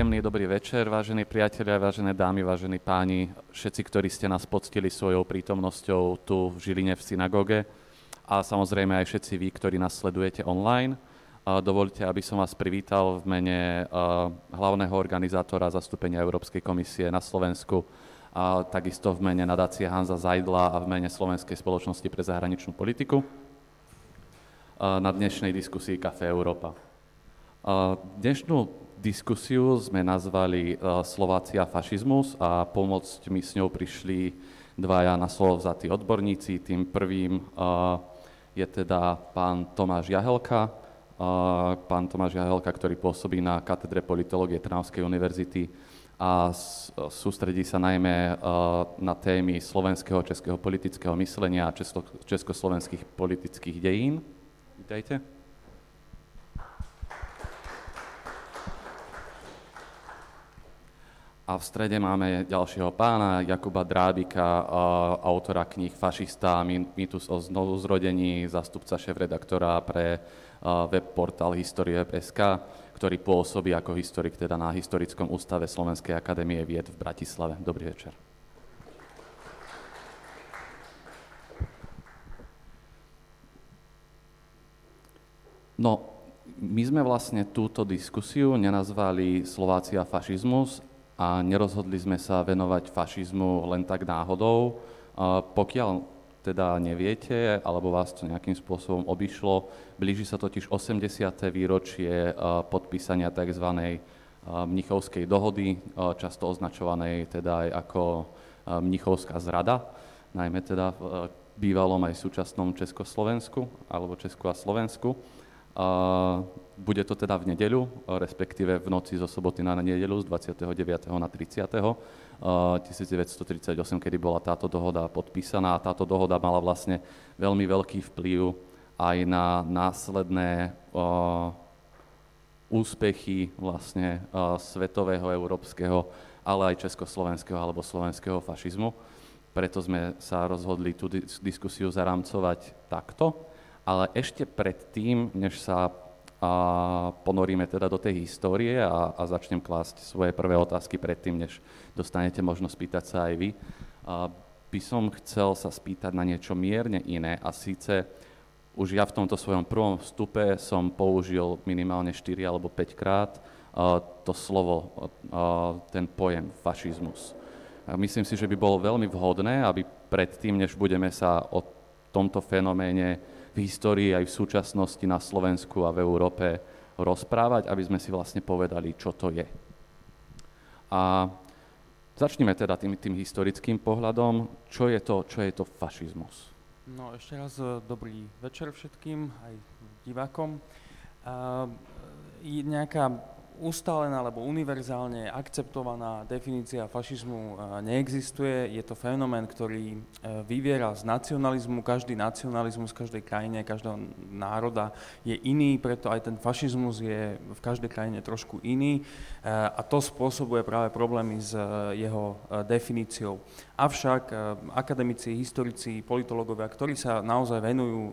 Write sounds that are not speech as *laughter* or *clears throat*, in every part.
Príjemný dobrý večer, vážení priatelia, vážené dámy, vážení páni, všetci, ktorí ste nás poctili svojou prítomnosťou tu v Žiline v synagóge a samozrejme aj všetci vy, ktorí nás sledujete online. Dovolte, aby som vás privítal v mene hlavného organizátora zastúpenia Európskej komisie na Slovensku, a takisto v mene nadácie Hanza Zajdla a v mene Slovenskej spoločnosti pre zahraničnú politiku na dnešnej diskusii Café Európa. Dnešnú diskusiu sme nazvali Slovácia fašizmus a pomôcť mi s ňou prišli dvaja na slovo vzatí odborníci. Tým prvým je teda pán Tomáš Jahelka, pán Tomáš Jahelka, ktorý pôsobí na katedre politológie Trnavskej univerzity a sústredí sa najmä na témy slovenského, českého politického myslenia a česko, československých politických dejín. Vítajte. A v strede máme ďalšieho pána, Jakuba Drábika, autora kníh Fašista, Mýtus o znovuzrodení, zastupca šéf-redaktora pre web portál Historie.sk ktorý pôsobí ako historik teda na Historickom ústave Slovenskej akadémie vied v Bratislave. Dobrý večer. No, my sme vlastne túto diskusiu nenazvali Slovácia fašizmus a nerozhodli sme sa venovať fašizmu len tak náhodou. Pokiaľ teda neviete, alebo vás to nejakým spôsobom obišlo. Blíži sa totiž 80. výročie podpísania tzv. Mnichovskej dohody, často označovanej teda aj ako Mnichovská zrada, najmä teda v bývalom aj súčasnom Československu, alebo Česku a Slovensku. Bude to teda v nedeľu, respektíve v noci zo soboty na nedeľu z 29. na 30. 1938, kedy bola táto dohoda podpísaná. A táto dohoda mala vlastne veľmi veľký vplyv aj na následné úspechy vlastne svetového, európskeho, ale aj československého alebo slovenského fašizmu. Preto sme sa rozhodli tú diskusiu zaramcovať takto. Ale ešte predtým, než sa a ponoríme teda do tej histórie a, a začnem klásť svoje prvé otázky predtým, než dostanete možnosť spýtať sa aj vy. A by som chcel sa spýtať na niečo mierne iné a síce už ja v tomto svojom prvom vstupe som použil minimálne 4 alebo 5 krát to slovo, ten pojem fašizmus. Myslím si, že by bolo veľmi vhodné, aby predtým, než budeme sa o tomto fenoméne v histórii aj v súčasnosti na Slovensku a v Európe rozprávať, aby sme si vlastne povedali, čo to je. A začneme teda tým, tým historickým pohľadom, čo je to, čo je to fašizmus. No ešte raz e, dobrý večer všetkým, aj divákom. E, nejaká ustálená alebo univerzálne akceptovaná definícia fašizmu e, neexistuje. Je to fenomén, ktorý e, vyviera z nacionalizmu. Každý nacionalizmus v každej krajine, každého národa je iný, preto aj ten fašizmus je v každej krajine trošku iný e, a to spôsobuje práve problémy s jeho definíciou. Avšak akademici, historici, politológovia, ktorí sa naozaj venujú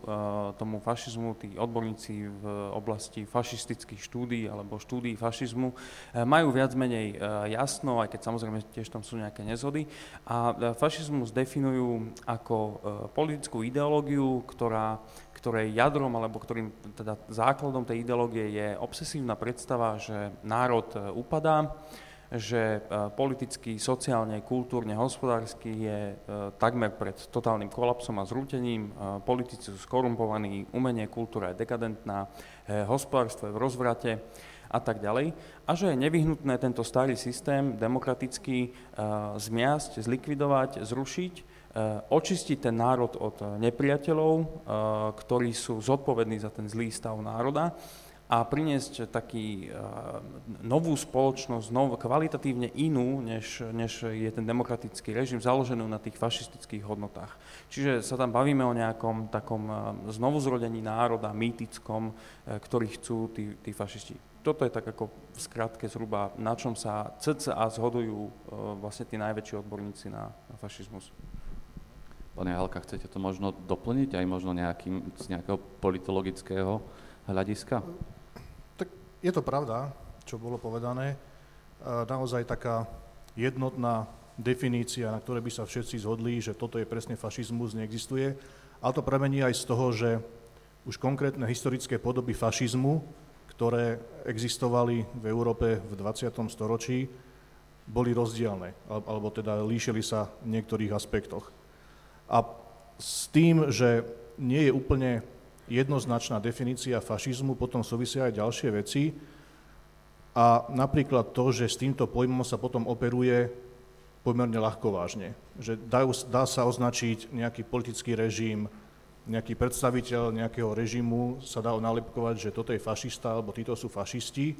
tomu fašizmu, tí odborníci v oblasti fašistických štúdí alebo štúdí fašizmu, fašizmu, e, majú viac menej e, jasno, aj keď samozrejme tiež tam sú nejaké nezhody. A e, fašizmus definujú ako politickú ideológiu, ktorá ktorej jadrom alebo ktorým teda základom tej ideológie je obsesívna predstava, že národ upadá, že politicky, sociálne, kultúrne, hospodársky je takmer pred totálnym kolapsom a zrútením, politici sú skorumpovaní, umenie, kultúra je dekadentná, hospodárstvo je v rozvrate a tak ďalej. A že je nevyhnutné tento starý systém demokraticky uh, zmiasť, zlikvidovať, zrušiť, uh, očistiť ten národ od nepriateľov, uh, ktorí sú zodpovední za ten zlý stav národa a priniesť taký novú spoločnosť, nov, kvalitatívne inú, než, než je ten demokratický režim, založenú na tých fašistických hodnotách. Čiže sa tam bavíme o nejakom takom znovuzrodení národa, mýtickom, ktorý chcú tí, tí fašisti toto je tak ako v skratke zhruba, na čom sa cca zhodujú uh, vlastne tí najväčší odborníci na, na fašizmus. Pane Halka, chcete to možno doplniť aj možno nejakým, z nejakého politologického hľadiska? Tak je to pravda, čo bolo povedané. naozaj taká jednotná definícia, na ktorej by sa všetci zhodli, že toto je presne fašizmus, neexistuje. Ale to pramení aj z toho, že už konkrétne historické podoby fašizmu, ktoré existovali v Európe v 20. storočí, boli rozdielne, alebo teda líšili sa v niektorých aspektoch. A s tým, že nie je úplne jednoznačná definícia fašizmu, potom súvisia aj ďalšie veci. A napríklad to, že s týmto pojmom sa potom operuje pomerne ľahko vážne. Že dá, dá sa označiť nejaký politický režim, nejaký predstaviteľ nejakého režimu sa dá nalepkovať, že toto je fašista alebo títo sú fašisti.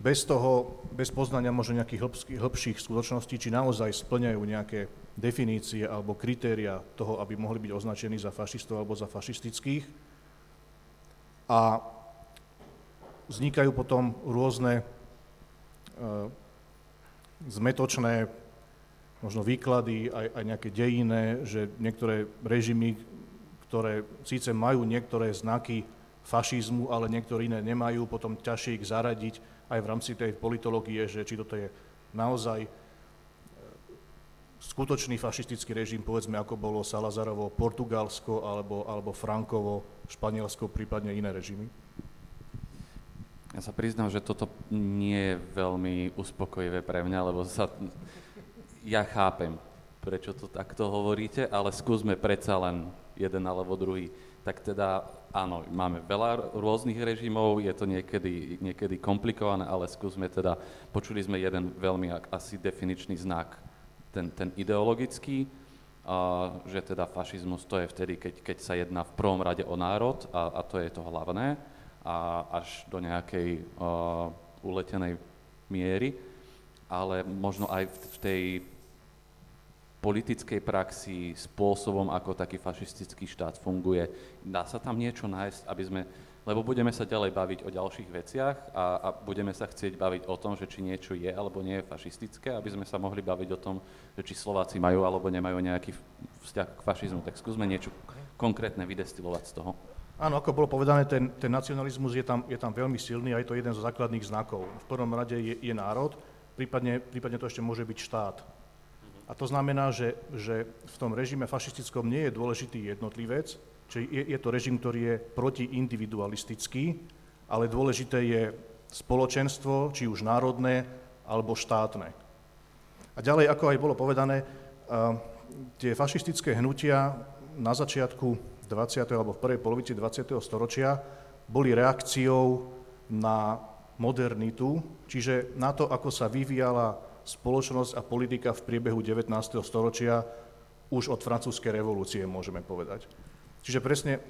Bez toho, bez poznania možno nejakých hĺbských, hĺbších skutočností, či naozaj splňajú nejaké definície alebo kritéria toho, aby mohli byť označení za fašistov alebo za fašistických. A vznikajú potom rôzne e, zmetočné možno výklady, aj, aj nejaké dejiny, že niektoré režimy, ktoré síce majú niektoré znaky fašizmu, ale niektoré iné nemajú, potom ťažšie ich zaradiť aj v rámci tej politológie, že či toto je naozaj e, skutočný fašistický režim, povedzme, ako bolo Salazarovo Portugalsko alebo, alebo Frankovo Španielsko, prípadne iné režimy? Ja sa priznám, že toto nie je veľmi uspokojivé pre mňa, lebo sa, ja chápem, prečo to takto hovoríte, ale skúsme predsa len jeden alebo druhý, tak teda áno, máme veľa rôznych režimov, je to niekedy, niekedy komplikované, ale skúsme teda, počuli sme jeden veľmi asi definičný znak, ten, ten ideologický, že teda fašizmus to je vtedy, keď, keď sa jedná v prvom rade o národ a, a to je to hlavné, a až do nejakej a, uletenej miery, ale možno aj v, v tej politickej praxi, spôsobom, ako taký fašistický štát funguje. Dá sa tam niečo nájsť, aby sme, lebo budeme sa ďalej baviť o ďalších veciach a, a budeme sa chcieť baviť o tom, že či niečo je alebo nie je fašistické, aby sme sa mohli baviť o tom, že či Slováci majú alebo nemajú nejaký vzťah k fašizmu. Tak skúsme niečo konkrétne vydestilovať z toho. Áno, ako bolo povedané, ten, ten nacionalizmus je tam, je tam veľmi silný a je to jeden zo základných znakov. V prvom rade je, je národ, prípadne, prípadne to ešte môže byť štát. A to znamená, že, že v tom režime fašistickom nie je dôležitý jednotlivec, čiže je, je to režim, ktorý je protiindividualistický, ale dôležité je spoločenstvo, či už národné alebo štátne. A ďalej, ako aj bolo povedané, tie fašistické hnutia na začiatku 20. alebo v prvej polovici 20. storočia boli reakciou na modernitu, čiže na to, ako sa vyvíjala spoločnosť a politika v priebehu 19. storočia už od francúzskej revolúcie, môžeme povedať. Čiže presne, e,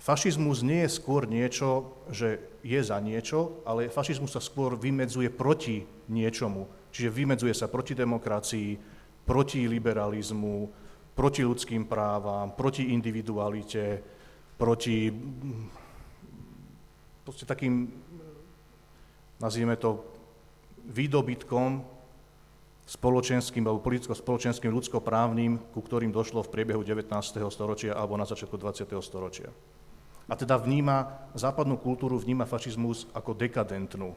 fašizmus nie je skôr niečo, že je za niečo, ale fašizmus sa skôr vymedzuje proti niečomu. Čiže vymedzuje sa proti demokracii, proti liberalizmu, proti ľudským právam, proti individualite, proti proste takým, nazvime to, výdobytkom spoločenským alebo politicko-spoločenským ľudskoprávnym, ku ktorým došlo v priebehu 19. storočia alebo na začiatku 20. storočia. A teda vníma, západnú kultúru vníma fašizmus ako dekadentnú.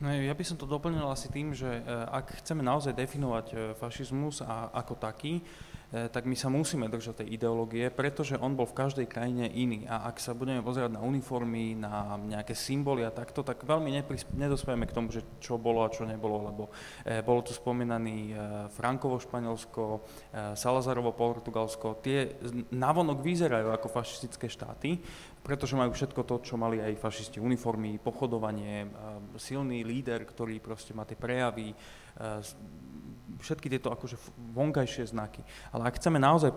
No, ja by som to doplnil asi tým, že e, ak chceme naozaj definovať e, fašizmus a, ako taký, tak my sa musíme držať tej ideológie, pretože on bol v každej krajine iný. A ak sa budeme pozerať na uniformy, na nejaké symboly a takto, tak veľmi nedospieme k tomu, že čo bolo a čo nebolo, lebo e, bolo tu spomínaný e, Frankovo Španielsko, Salazarovo Portugalsko. Tie navonok vyzerajú ako fašistické štáty, pretože majú všetko to, čo mali aj fašisti, uniformy, pochodovanie, silný líder, ktorý proste má tie prejavy, všetky tieto akože vonkajšie znaky. Ale ak chceme naozaj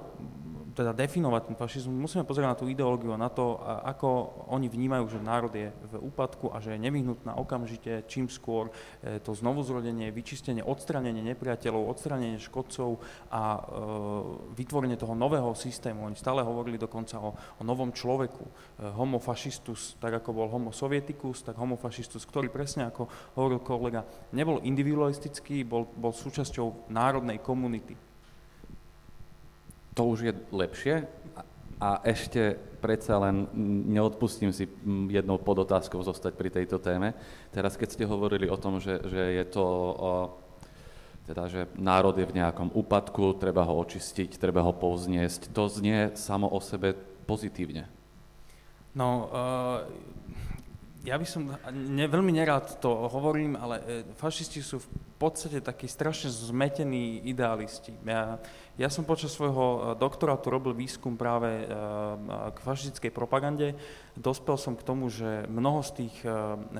teda definovať ten fašizmus, musíme pozrieť na tú ideológiu na to, ako oni vnímajú, že národ je v úpadku a že je nevyhnutná okamžite, čím skôr e, to znovuzrodenie, vyčistenie, odstranenie nepriateľov, odstranenie škodcov a e, vytvorenie toho nového systému. Oni stále hovorili dokonca o, o novom človeku. E, homo fašistus, tak ako bol homo sovieticus, tak homo fašistus, ktorý presne ako hovoril kolega, nebol individualistický, bol, bol súčasťou národnej komunity to už je lepšie. A ešte predsa len neodpustím si jednou podotázkou zostať pri tejto téme. Teraz, keď ste hovorili o tom, že, že je to o, teda, že národ je v nejakom úpadku, treba ho očistiť, treba ho povzniesť, to znie samo o sebe pozitívne. No, uh, ja by som, ne, veľmi nerád to hovorím, ale e, fašisti sú v podstate takí strašne zmetení idealisti. Ja, ja som počas svojho e, doktorátu robil výskum práve e, k fašistickej propagande dospel som k tomu, že mnoho z tých eh,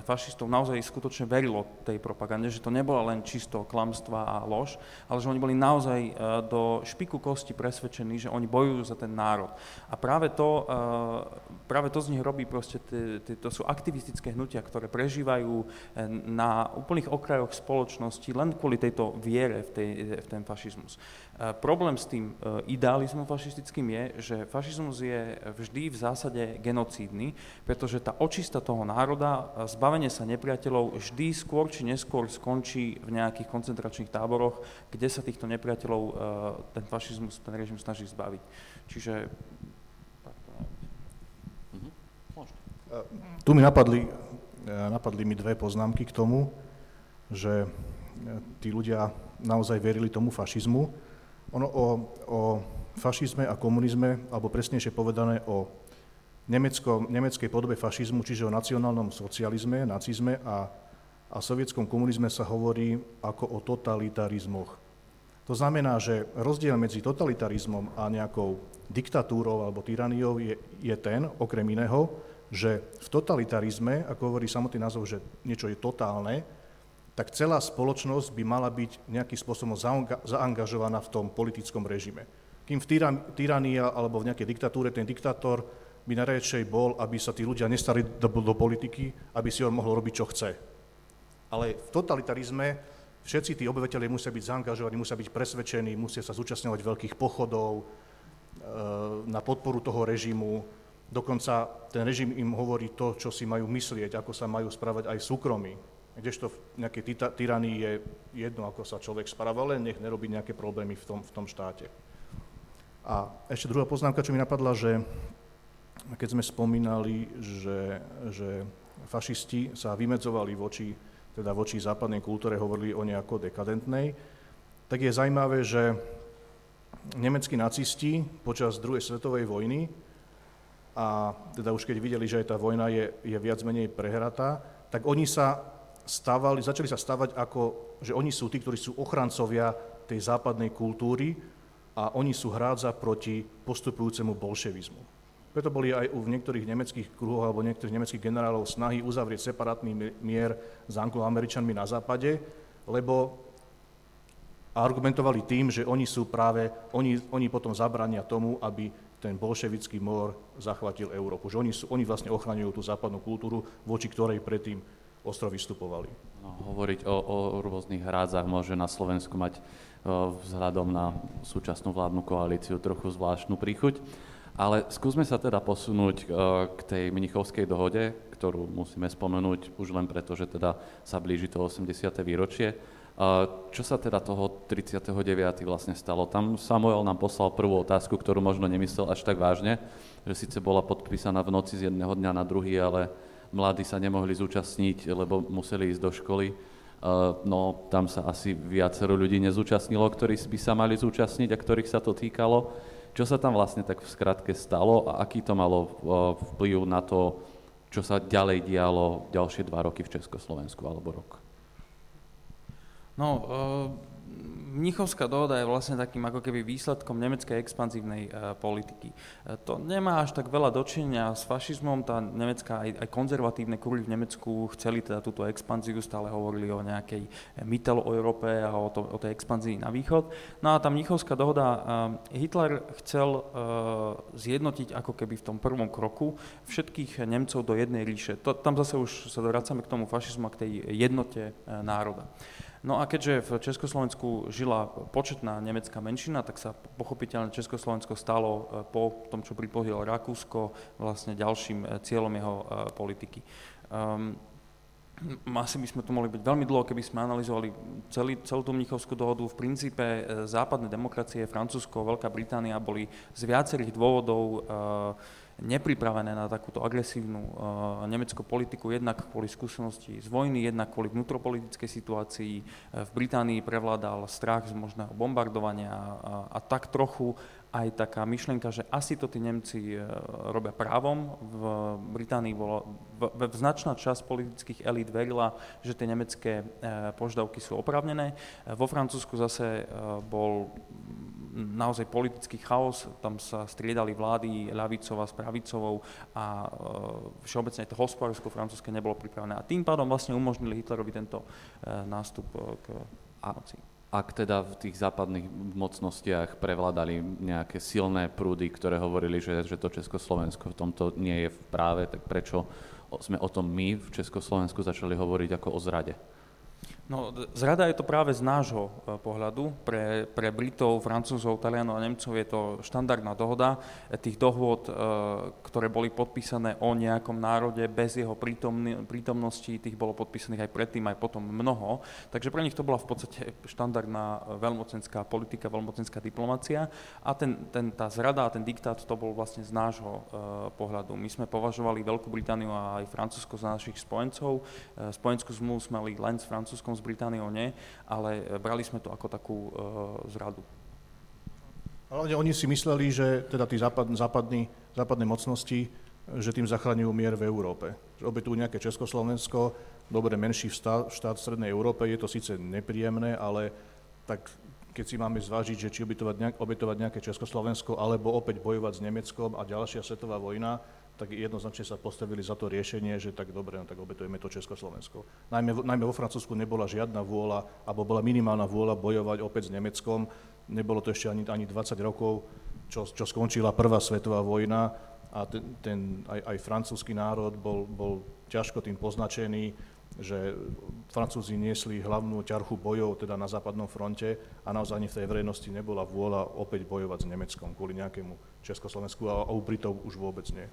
fašistov naozaj skutočne verilo tej propagande, že to nebola len čisto klamstva a lož, ale že oni boli naozaj eh, do špiku kosti presvedčení, že oni bojujú za ten národ. A práve to, eh, práve to z nich robí proste, to sú aktivistické hnutia, ktoré prežívajú na úplných okrajoch spoločnosti len kvôli tejto viere v, tej, v ten fašizmus. Problém s tým idealizmom fašistickým je, že fašizmus je vždy v zásade genocídny vojny, pretože tá očista toho národa, zbavenie sa nepriateľov vždy skôr či neskôr skončí v nejakých koncentračných táboroch, kde sa týchto nepriateľov e, ten fašizmus, ten režim snaží zbaviť. Čiže... Mhm. Tu mi napadli, e, napadli mi dve poznámky k tomu, že e, tí ľudia naozaj verili tomu fašizmu. Ono o, o fašizme a komunizme, alebo presnejšie povedané o nemecko, nemeckej podobe fašizmu, čiže o nacionálnom socializme, nacizme a, a sovietskom komunizme sa hovorí ako o totalitarizmoch. To znamená, že rozdiel medzi totalitarizmom a nejakou diktatúrou alebo tyraniou je, je ten, okrem iného, že v totalitarizme, ako hovorí samotný názov, že niečo je totálne, tak celá spoločnosť by mala byť nejakým spôsobom zaangažovaná v tom politickom režime. Kým v tyranii alebo v nejakej diktatúre ten diktátor by najradšej bol, aby sa tí ľudia nestali do, do politiky, aby si on mohol robiť, čo chce. Ale v totalitarizme všetci tí obyvateľe musia byť zaangažovaní, musia byť presvedčení, musia sa zúčastňovať veľkých pochodov e, na podporu toho režimu. Dokonca ten režim im hovorí to, čo si majú myslieť, ako sa majú správať aj v súkromí. Kdežto v nejakej tyranii je jedno, ako sa človek správa, len nech nerobí nejaké problémy v tom, v tom štáte. A ešte druhá poznámka, čo mi napadla, že keď sme spomínali, že, že fašisti sa vymedzovali voči, teda voči západnej kultúre, hovorili o nejako dekadentnej, tak je zaujímavé, že nemeckí nacisti počas druhej svetovej vojny a teda už keď videli, že aj tá vojna je, je viac menej prehratá, tak oni sa stávali, začali sa stavať ako, že oni sú tí, ktorí sú ochrancovia tej západnej kultúry a oni sú hrádza proti postupujúcemu bolševizmu. Preto boli aj v niektorých nemeckých kruhoch alebo niektorých nemeckých generálov snahy uzavrieť separátny mier s angloameričanmi na západe, lebo argumentovali tým, že oni sú práve, oni, oni potom zabrania tomu, aby ten bolševický mor zachvatil Európu. Že oni, sú, oni vlastne ochraňujú tú západnú kultúru, voči ktorej predtým ostro vystupovali. No, hovoriť o, o rôznych hrádzach môže na Slovensku mať vzhľadom na súčasnú vládnu koalíciu trochu zvláštnu príchuť. Ale skúsme sa teda posunúť e, k tej Mnichovskej dohode, ktorú musíme spomenúť už len preto, že teda sa blíži to 80. výročie. E, čo sa teda toho 39. vlastne stalo? Tam Samuel nám poslal prvú otázku, ktorú možno nemyslel až tak vážne, že síce bola podpísaná v noci z jedného dňa na druhý, ale mladí sa nemohli zúčastniť, lebo museli ísť do školy. E, no, tam sa asi viacero ľudí nezúčastnilo, ktorí by sa mali zúčastniť a ktorých sa to týkalo. Čo sa tam vlastne tak v skratke stalo a aký to malo vplyv na to, čo sa ďalej dialo ďalšie dva roky v Československu alebo rok? No, uh Mnichovská dohoda je vlastne takým ako keby výsledkom nemeckej expanzívnej uh, politiky. Uh, to nemá až tak veľa dočinenia s fašizmom, tá nemecká, aj, aj konzervatívne kruhy v Nemecku chceli teda túto expanziu, stále hovorili o nejakej Mittel Európe a o, to, o tej expanzii na východ. No a tá Mnichovská dohoda, uh, Hitler chcel zjednotiť ako keby v tom prvom kroku všetkých Nemcov do jednej ríše. To, tam zase už sa vracame k tomu fašizmu k tej jednote národa. No a keďže v Československu žila početná nemecká menšina, tak sa pochopiteľne Československo stalo e, po tom, čo pripojilo Rakúsko, vlastne ďalším e, cieľom jeho e, politiky. Um, asi by sme tu mohli byť veľmi dlho, keby sme analyzovali celý, celú tú Mnichovskú dohodu. V princípe západné demokracie, Francúzsko, Veľká Británia boli z viacerých dôvodov e, nepripravené na takúto agresívnu uh, nemeckú politiku, jednak kvôli skúsenosti z vojny, jednak kvôli vnútropolitickej situácii. V Británii prevládal strach z možného bombardovania a, a tak trochu aj taká myšlienka, že asi to tí Nemci e, robia právom. V Británii bolo, v, v značná časť politických elít verila, že tie nemecké požiadavky sú oprávnené. Vo Francúzsku zase bol naozaj politický chaos, tam sa striedali vlády ľavicová s pravicovou a všeobecne to hospodársko francúzske nebolo pripravené. A tým pádom vlastne umožnili Hitlerovi tento nástup k moci ak teda v tých západných mocnostiach prevládali nejaké silné prúdy, ktoré hovorili, že, že to Československo v tomto nie je v práve, tak prečo sme o tom my v Československu začali hovoriť ako o zrade? No, zrada je to práve z nášho e, pohľadu. Pre, pre Britov, Francúzov, Talianov a Nemcov je to štandardná dohoda. E, tých dohôd, e, ktoré boli podpísané o nejakom národe bez jeho prítomny, prítomnosti, tých bolo podpísaných aj predtým, aj potom mnoho. Takže pre nich to bola v podstate štandardná veľmocenská politika, veľmocenská diplomácia. A ten, ten, tá zrada a ten diktát, to bol vlastne z nášho pohľadu. My sme považovali Veľkú Britániu a aj Francúzsko za našich spojencov. Spojenskú zmluvu sme mali len s Francúzskom s Britániou nie, ale e, brali sme to ako takú uh, zradu. Ale oni si mysleli, že teda tí západ, západní, západné mocnosti, že tým zachraňujú mier v Európe. Že obetujú nejaké Československo, dobre, menší štát, štát v Strednej Európe, je to síce nepríjemné, ale tak keď si máme zvážiť, že či obetovať, nejak, obetovať nejaké Československo, alebo opäť bojovať s Nemeckom a ďalšia svetová vojna, tak jednoznačne sa postavili za to riešenie, že tak dobre, no tak obetujeme to Československo. Najmä, najmä vo Francúzsku nebola žiadna vôľa, alebo bola minimálna vôľa bojovať opäť s Nemeckom. Nebolo to ešte ani, ani 20 rokov, čo, čo skončila prvá svetová vojna a ten, ten aj, aj francúzsky národ bol, bol ťažko tým poznačený, že Francúzi niesli hlavnú ťarchu bojov teda na západnom fronte a naozaj ani v tej verejnosti nebola vôľa opäť bojovať s Nemeckom kvôli nejakému Československu a u Britov už vôbec nie.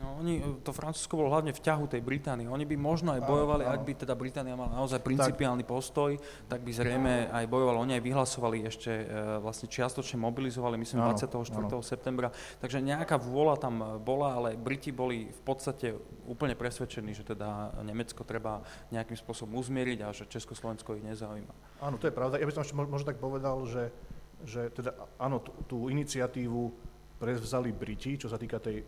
No, oni, to Francúzsko bolo hlavne v ťahu tej Británie. Oni by možno aj bojovali, áno, áno. ak by teda Británia mala naozaj principiálny tak. postoj, tak by zrejme aj bojovali. Oni aj vyhlasovali ešte, e, vlastne čiastočne mobilizovali, myslím, áno, 24. Áno. septembra. Takže nejaká vôľa tam bola, ale Briti boli v podstate úplne presvedčení, že teda Nemecko treba nejakým spôsobom uzmieriť a že Československo ich nezaujíma. Áno, to je pravda. Ja by som ešte možno tak povedal, že, že teda áno, tú, tú iniciatívu prevzali Briti, čo sa týka tej,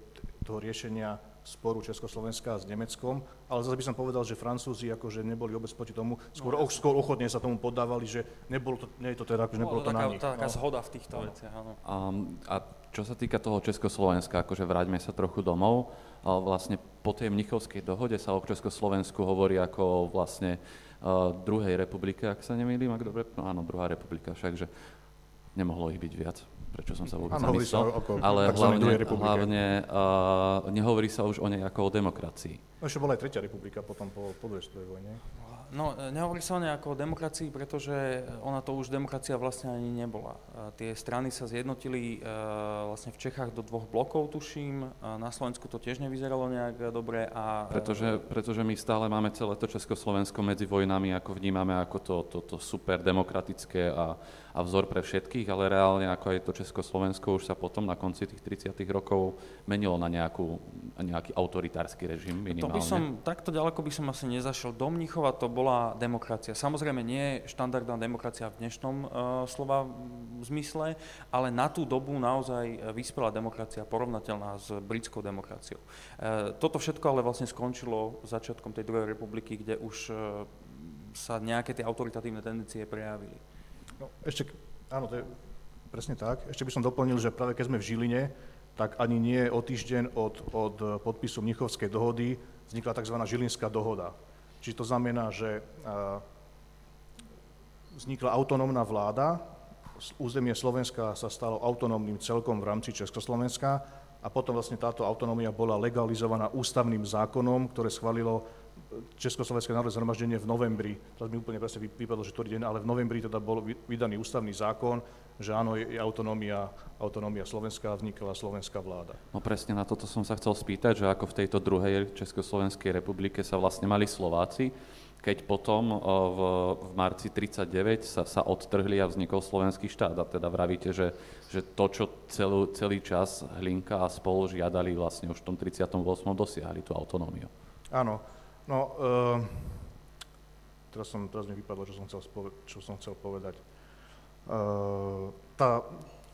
toho riešenia sporu Československa s Nemeckom, ale zase by som povedal, že Francúzi akože neboli vôbec proti tomu, skôr, no, skôr ochotne sa tomu podávali, že nebolo to, nie je to teda, akože no, nebolo to taká, na nich. Taká no. zhoda v týchto no. veciach, áno. Um, a čo sa týka toho Československa, akože vráťme sa trochu domov, ale vlastne po tej Mnichovskej dohode sa o Československu hovorí ako vlastne uh, druhej republike, ak sa nemýlim, ak dobre, no áno, druhá republika, všakže nemohlo ich byť viac prečo som sa vôbec ano, zamyslel, sa ale hlavne, hlavne uh, nehovorí sa už o nej ako o demokracii. No ešte bola aj Tretia republika potom po, po druhej svetovej vojne. No, nehovorí sa o nej ako o demokracii, pretože ona to už demokracia vlastne ani nebola. Tie strany sa zjednotili vlastne v Čechách do dvoch blokov, tuším. Na Slovensku to tiež nevyzeralo nejak dobre. A... Pretože, pretože my stále máme celé to Československo medzi vojnami, ako vnímame ako to, to, to super demokratické a, a vzor pre všetkých, ale reálne ako aj to Československo už sa potom na konci tých 30 rokov menilo na nejakú, nejaký autoritársky režim minimálne. To by som, takto ďaleko by som asi nezašiel. Do Mnichova to bola demokracia. Samozrejme nie štandardná demokracia v dnešnom uh, slova zmysle, ale na tú dobu naozaj vyspelá demokracia porovnateľná s britskou demokraciou. Uh, toto všetko ale vlastne skončilo začiatkom tej druhej republiky, kde už uh, sa nejaké tie autoritatívne tendencie prejavili. No, ešte, áno, to je presne tak. Ešte by som doplnil, že práve keď sme v Žiline, tak ani nie o týždeň od, od podpisu Mnichovskej dohody vznikla tzv. Žilinská dohoda. Čiže to znamená, že vznikla autonómna vláda, územie Slovenska sa stalo autonómnym celkom v rámci Československa a potom vlastne táto autonómia bola legalizovaná ústavným zákonom, ktoré schválilo Československé národné zhromaždenie v novembri, teraz mi úplne presne vypadlo, že ktorý deň, ale v novembri teda bol vydaný ústavný zákon, že áno, je, autonómia, autonómia Slovenska, vznikla slovenská vláda. No presne na toto som sa chcel spýtať, že ako v tejto druhej Československej republike sa vlastne mali Slováci, keď potom v, v marci 39 sa, sa odtrhli a vznikol slovenský štát. A teda vravíte, že, že to, čo celú, celý čas Hlinka a spolu žiadali, vlastne už v tom 38. dosiahli tú autonómiu. Áno. No, uh, teraz, som, teraz mi vypadlo, čo som chcel, čo som chcel povedať. Uh, tá,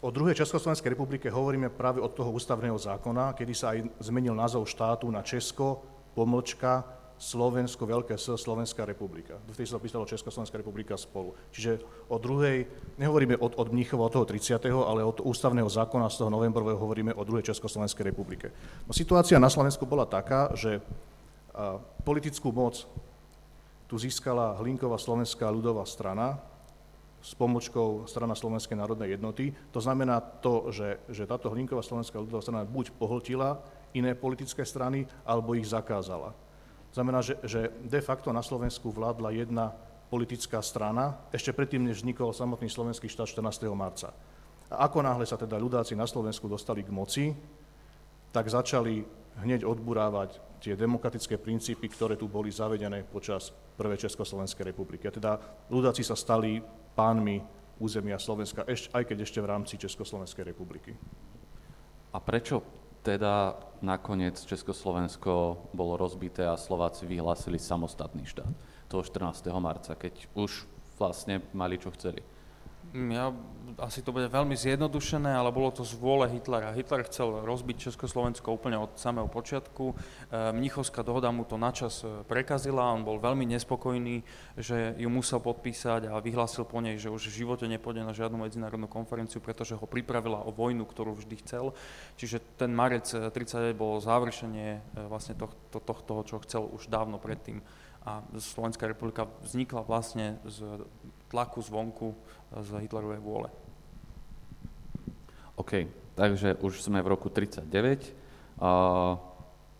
o druhej Československej republike hovoríme práve od toho ústavného zákona, kedy sa aj zmenil názov štátu na Česko, pomlčka, Slovensko, Veľké S, Slovenská republika. Vtedy sa písalo Československá republika spolu. Čiže o druhej, nehovoríme od, od Mníchova, od toho 30., ale od ústavného zákona z toho novembrového hovoríme o druhej Československej republike. No, situácia na Slovensku bola taká, že a, politickú moc tu získala Hlinková slovenská ľudová strana s pomočkou strana Slovenskej národnej jednoty. To znamená to, že, že táto Hlinková slovenská ľudová strana buď pohltila iné politické strany, alebo ich zakázala. Znamená, že, že de facto na Slovensku vládla jedna politická strana, ešte predtým, než vznikol samotný slovenský štát 14. marca. A ako náhle sa teda ľudáci na Slovensku dostali k moci, tak začali hneď odburávať tie demokratické princípy, ktoré tu boli zavedené počas Prvej Československej republiky. A teda ľudáci sa stali pánmi územia Slovenska, aj keď ešte v rámci Československej republiky. A prečo teda nakoniec Československo bolo rozbité a Slováci vyhlásili samostatný štát toho 14. marca, keď už vlastne mali, čo chceli. Mm, ja, asi to bude veľmi zjednodušené, ale bolo to z vôle Hitlera. Hitler chcel rozbiť Československo úplne od samého počiatku. E, Mnichovská dohoda mu to načas e, prekazila, on bol veľmi nespokojný, že ju musel podpísať a vyhlásil po nej, že už v živote nepôjde na žiadnu medzinárodnú konferenciu, pretože ho pripravila o vojnu, ktorú vždy chcel. Čiže ten marec 39 e, bol završenie vlastne tohto, tohto, čo chcel už dávno predtým. A Slovenská republika vznikla vlastne z tlaku zvonku z Hitlerovej vôle. OK, takže už sme v roku 39. Uh,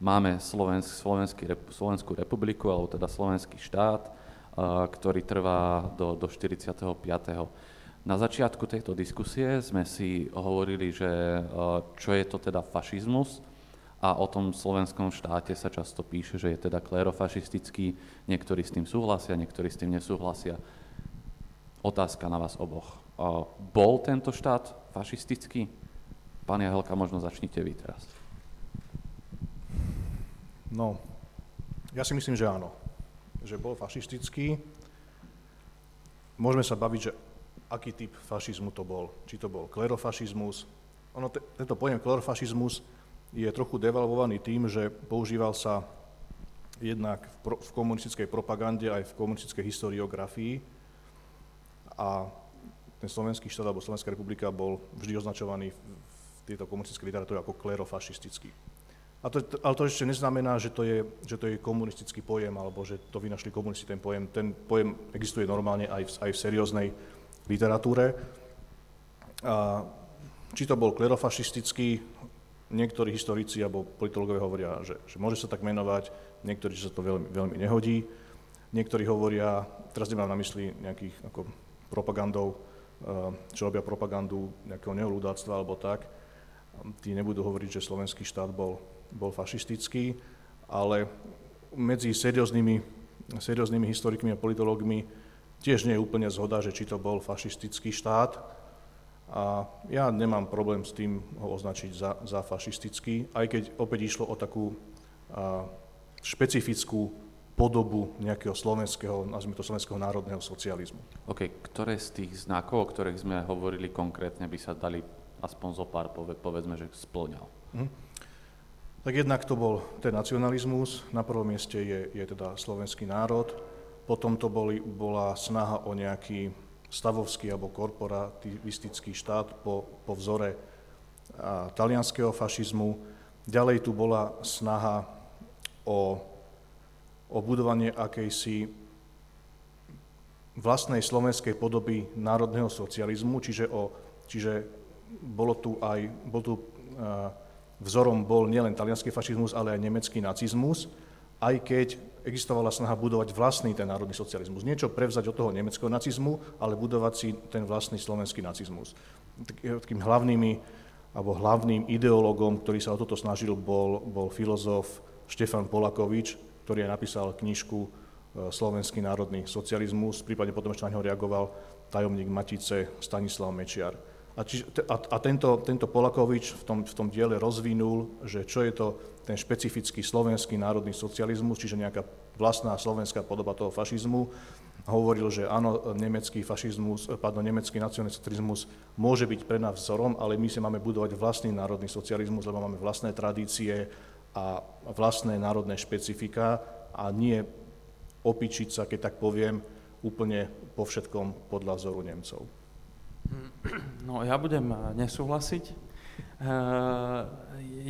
máme Slovensk, Slovenský, Slovenskú republiku, alebo teda Slovenský štát, uh, ktorý trvá do, do 45. Na začiatku tejto diskusie sme si hovorili, že čo je to teda fašizmus a o tom slovenskom štáte sa často píše, že je teda klerofašistický, niektorí s tým súhlasia, niektorí s tým nesúhlasia. Otázka na vás oboch. Bol tento štát fašistický? Pán Jahelka, možno začnite vy teraz. No, ja si myslím, že áno. Že bol fašistický. Môžeme sa baviť, že aký typ fašizmu to bol. Či to bol klerofašizmus. Ono, te, tento pojem klerofašizmus je trochu devalvovaný tým, že používal sa jednak v, pro, v komunistickej propagande aj v komunistickej historiografii a ten slovenský štát alebo Slovenská republika bol vždy označovaný v tejto komunistickej literatúre ako klerofašistický. A to, ale to ešte neznamená, že to, je, že to je komunistický pojem, alebo že to vynašli komunisti ten pojem. Ten pojem existuje normálne aj v, aj v serióznej literatúre. A či to bol klerofašistický, niektorí historici alebo politológovia hovoria, že, že môže sa tak menovať, niektorí, že sa to veľmi, veľmi nehodí. Niektorí hovoria, teraz nemám na mysli nejakých ako propagandou, eh, čo robia propagandu nejakého neolúdáctva alebo tak. Tí nebudú hovoriť, že slovenský štát bol, bol fašistický, ale medzi serióznymi, serióznymi historikmi a politológmi tiež nie je úplne zhoda, že či to bol fašistický štát. A ja nemám problém s tým ho označiť za, za fašistický, aj keď opäť išlo o takú a, špecifickú podobu nejakého slovenského, nazvime to slovenského národného socializmu. OK, ktoré z tých znakov, o ktorých sme hovorili konkrétne, by sa dali aspoň zo pár, povedzme, že splňal? Hm. Tak jednak to bol ten nacionalizmus, na prvom mieste je, je teda slovenský národ, potom to boli, bola snaha o nejaký stavovský alebo korporativistický štát po, po vzore a, talianského fašizmu. Ďalej tu bola snaha o o budovanie akejsi vlastnej slovenskej podoby národného socializmu, čiže, o, čiže bolo tu aj, bol tu, vzorom bol nielen talianský fašizmus, ale aj nemecký nacizmus. aj keď existovala snaha budovať vlastný ten národný socializmus. Niečo prevzať od toho nemeckého nacizmu, ale budovať si ten vlastný slovenský nacizmus. Takým hlavnými, alebo hlavným ideológom, ktorý sa o toto snažil, bol, bol filozof Štefan Polakovič, ktorý aj napísal knižku e, Slovenský národný socializmus, prípadne potom ešte na neho reagoval tajomník Matice Stanislav Mečiar. A, či, a, a tento, tento Polakovič v tom, v tom diele rozvinul, že čo je to ten špecifický slovenský národný socializmus, čiže nejaká vlastná slovenská podoba toho fašizmu. Hovoril, že áno, nemecký fašizmus, pardon, nemecký nacionálny socializmus môže byť pre nás vzorom, ale my si máme budovať vlastný národný socializmus, lebo máme vlastné tradície a vlastné národné špecifika a nie opičiť sa, keď tak poviem, úplne po všetkom podľa vzoru Nemcov. No ja budem eh, nesúhlasiť. Eh,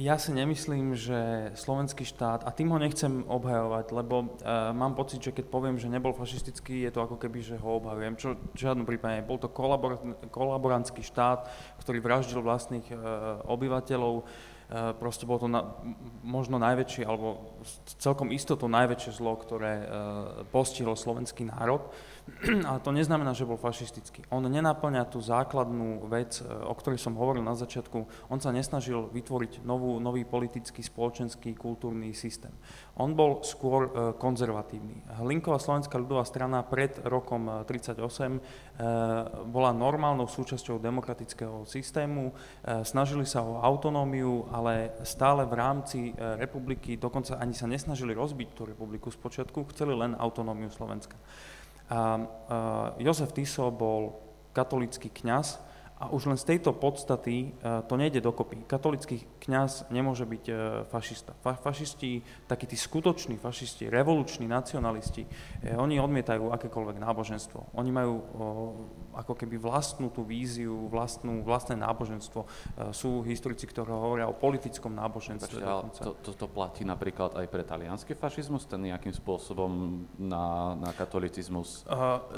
ja si nemyslím, že slovenský štát, a tým ho nechcem obhajovať, lebo uh, mám pocit, že keď poviem, že nebol fašistický, je to ako keby, že ho obhajujem, čo v žiadnom prípade Bol to kolabor, kolaborantský štát, ktorý vraždil vlastných uh, obyvateľov, proste bolo to na, možno najväčšie, alebo celkom istoto najväčšie zlo, ktoré postihlo slovenský národ. Ale to neznamená, že bol fašistický. On nenaplňa tú základnú vec, e, o ktorej som hovoril na začiatku. On sa nesnažil vytvoriť novú, nový politický, spoločenský, kultúrny systém. On bol skôr e, konzervatívny. Hlinková slovenská ľudová strana pred rokom 1938 e, bola normálnou súčasťou demokratického systému. Snažili sa o autonómiu, ale stále v rámci republiky, dokonca ani sa nesnažili rozbiť tú republiku spočiatku, chceli len autonómiu Slovenska. A, Jozef Tiso bol katolický kňaz a už len z tejto podstaty uh, to nejde dokopy. Katolický kňaz nemôže byť uh, fašista. Fa- fašisti, takí tí skutoční fašisti, revoluční nacionalisti, eh, oni odmietajú akékoľvek náboženstvo. Oni majú ako keby vlastnú tú víziu, vlastnú, vlastné náboženstvo. sú historici, ktorí hovoria o politickom náboženstve. to, to, to platí napríklad aj pre talianský fašizmus? Ten nejakým spôsobom na, na katolicizmus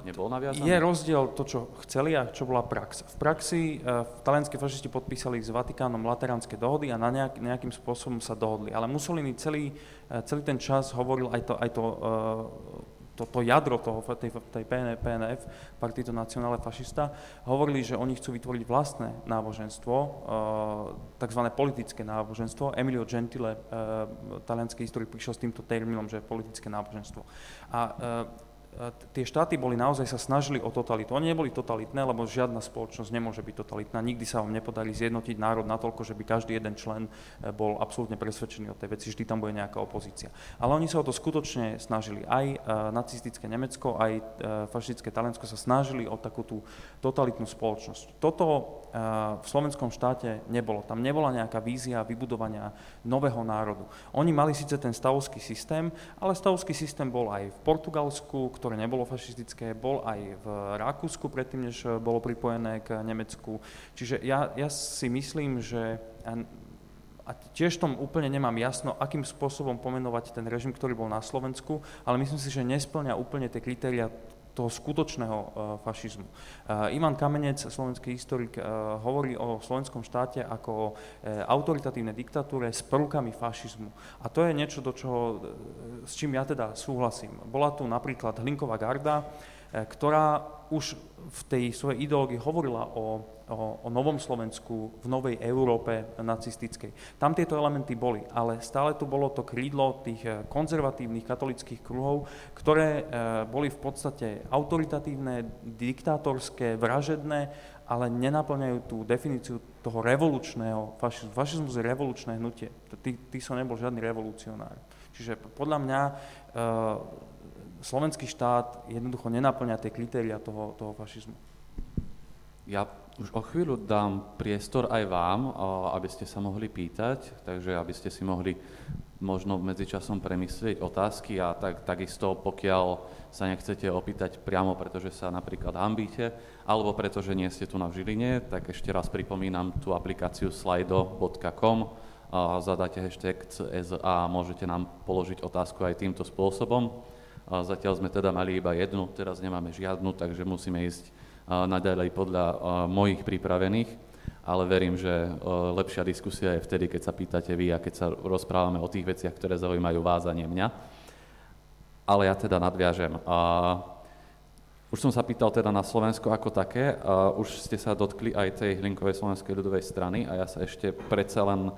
nebol naviazaný? Je rozdiel to, čo chceli a čo bola prax. V praxi praxi uh, talianskí fašisti podpísali s Vatikánom lateránske dohody a na nejak, nejakým spôsobom sa dohodli. Ale Mussolini celý, uh, celý ten čas hovoril aj to, aj to, uh, to, to jadro toho, tej, tej PNF, Partito Nazionale Fašista, hovorili, že oni chcú vytvoriť vlastné náboženstvo, tzv. politické náboženstvo. Emilio Gentile, talianský historik, prišiel s týmto termínom, že politické náboženstvo. A tie štáty boli naozaj sa snažili o totalitu. Oni neboli totalitné, lebo žiadna spoločnosť nemôže byť totalitná. Nikdy sa vám nepodarí zjednotiť národ natoľko, že by každý jeden člen e, bol absolútne presvedčený o tej veci, vždy tam bude nejaká opozícia. Ale oni sa o to skutočne snažili. Aj e, nacistické Nemecko, aj e, fašistické Taliansko sa snažili o takú tú totalitnú spoločnosť. Toto v slovenskom štáte nebolo. Tam nebola nejaká vízia vybudovania nového národu. Oni mali síce ten stavovský systém, ale stavovský systém bol aj v Portugalsku, ktoré nebolo fašistické, bol aj v Rakúsku predtým, než bolo pripojené k Nemecku. Čiže ja, ja si myslím, že a tiež tom úplne nemám jasno, akým spôsobom pomenovať ten režim, ktorý bol na Slovensku, ale myslím si, že nesplňa úplne tie kritéria toho skutočného uh, fašizmu. Uh, Ivan Kamenec, slovenský historik, uh, hovorí o slovenskom štáte ako o autoritatívnej diktatúre s prvkami fašizmu. A to je niečo, do čoho, s čím ja teda súhlasím. Bola tu napríklad Hlinková garda, ktorá už v tej svojej ideológii hovorila o o, o Novom Slovensku, v Novej Európe nacistickej. Tam tieto elementy boli, ale stále tu bolo to krídlo tých eh, konzervatívnych katolických kruhov, ktoré e, boli v podstate autoritatívne, diktátorské, vražedné, ale nenaplňajú tú definíciu toho revolučného fašizmu. Fašizmus je revolučné hnutie. Ty, ty som nebol žiadny revolucionár. Čiže podľa mňa e, slovenský štát jednoducho nenaplňa tie kritéria toho, toho fašizmu. Ja už o chvíľu dám priestor aj vám, aby ste sa mohli pýtať, takže aby ste si mohli možno medzičasom premyslieť otázky a tak, takisto pokiaľ sa nechcete opýtať priamo, pretože sa napríklad hambíte, alebo pretože nie ste tu na Žiline, tak ešte raz pripomínam tú aplikáciu slido.com, zadáte hashtag CS a môžete nám položiť otázku aj týmto spôsobom. Zatiaľ sme teda mali iba jednu, teraz nemáme žiadnu, takže musíme ísť naďalej podľa mojich pripravených, ale verím, že lepšia diskusia je vtedy, keď sa pýtate vy a keď sa rozprávame o tých veciach, ktoré zaujímajú vás a nie mňa. ale ja teda nadviažem. Už som sa pýtal teda na Slovensko ako také, už ste sa dotkli aj tej Hlinkovej slovenskej ľudovej strany a ja sa ešte predsa len uh,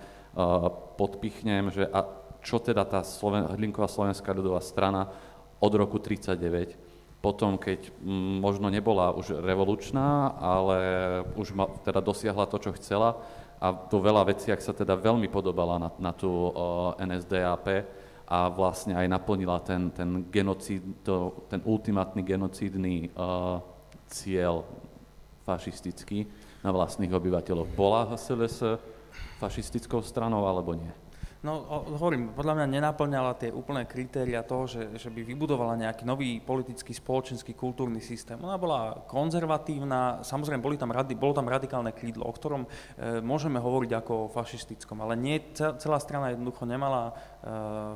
podpichnem, že a čo teda tá Sloven- Hlinková slovenská ľudová strana od roku 1939, potom keď m, možno nebola už revolučná, ale už ma, teda dosiahla to, čo chcela a vo veľa veciach sa teda veľmi podobala na, na tú NSDAP, a vlastne aj naplnila ten, ten, genocíd, to, ten ultimátny genocídny uh, cieľ fašistický na vlastných obyvateľov. Bola HSLS fašistickou stranou alebo nie? No, hovorím, podľa mňa nenaplňala tie úplné kritéria toho, že, že by vybudovala nejaký nový politický, spoločenský, kultúrny systém. Ona bola konzervatívna, samozrejme boli tam radi, bolo tam radikálne krídlo, o ktorom e, môžeme hovoriť ako o fašistickom, ale nie, celá strana jednoducho nemala e,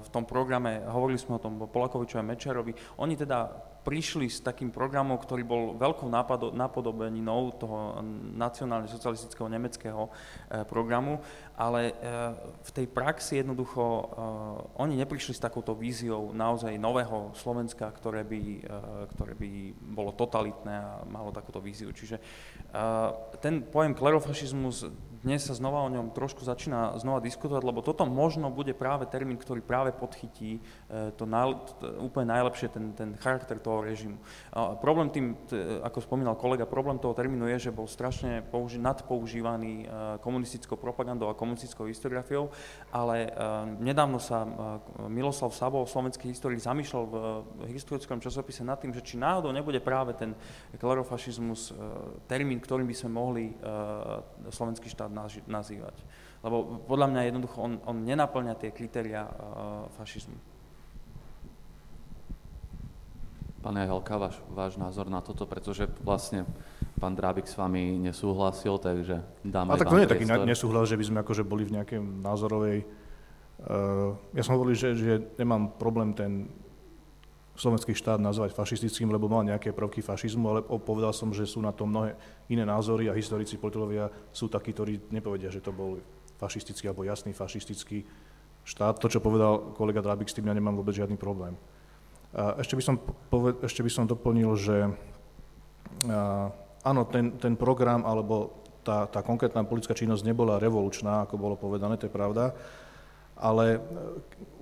v tom programe, hovorili sme o tom Polakoviču a Mečerovi, oni teda prišli s takým programom, ktorý bol veľkou napodobeninou toho nacionálne socialistického nemeckého e, programu, ale e, v tej praxi jednoducho e, oni neprišli s takouto víziou naozaj nového Slovenska, ktoré by, ktoré by bolo totalitné a malo takúto víziu. Čiže ten pojem klerofašizmus dnes sa znova o ňom trošku začína znova diskutovať, lebo toto možno bude práve termín, ktorý práve podchytí e, to, naj, to úplne najlepšie, ten, ten charakter toho režimu. A problém tým, ako spomínal kolega, problém toho termínu je, že bol strašne použi- nadpoužívaný e, komunistickou propagandou a komunistickou historiografiou, ale e, nedávno sa Miloslav Sabo, slovenský historik, zamýšľal v historickom časopise nad tým, že či náhodou nebude práve ten klerofašizmus termín, ktorým by sme mohli slovenský štát nazývať. Lebo podľa mňa jednoducho on, on nenaplňa tie kritéria uh, fašizmu. Pane Helka, váš, váš názor na toto, pretože vlastne pán Drábik s vami nesúhlasil, takže dáme A tak to nie je taký nesúhlas, že by sme akože boli v nejakej názorovej... Uh, ja som hovoril, že, že nemám problém ten slovenský štát nazvať fašistickým, lebo mal nejaké prvky fašizmu, ale povedal som, že sú na to mnohé iné názory a historici, politológovia sú takí, ktorí nepovedia, že to bol fašistický alebo jasný fašistický štát. To, čo povedal kolega Drábik, s tým ja nemám vôbec žiadny problém. A ešte by som, poved, ešte by som doplnil, že a, áno, ten, ten program alebo tá, tá konkrétna politická činnosť nebola revolučná, ako bolo povedané, to je pravda, ale e,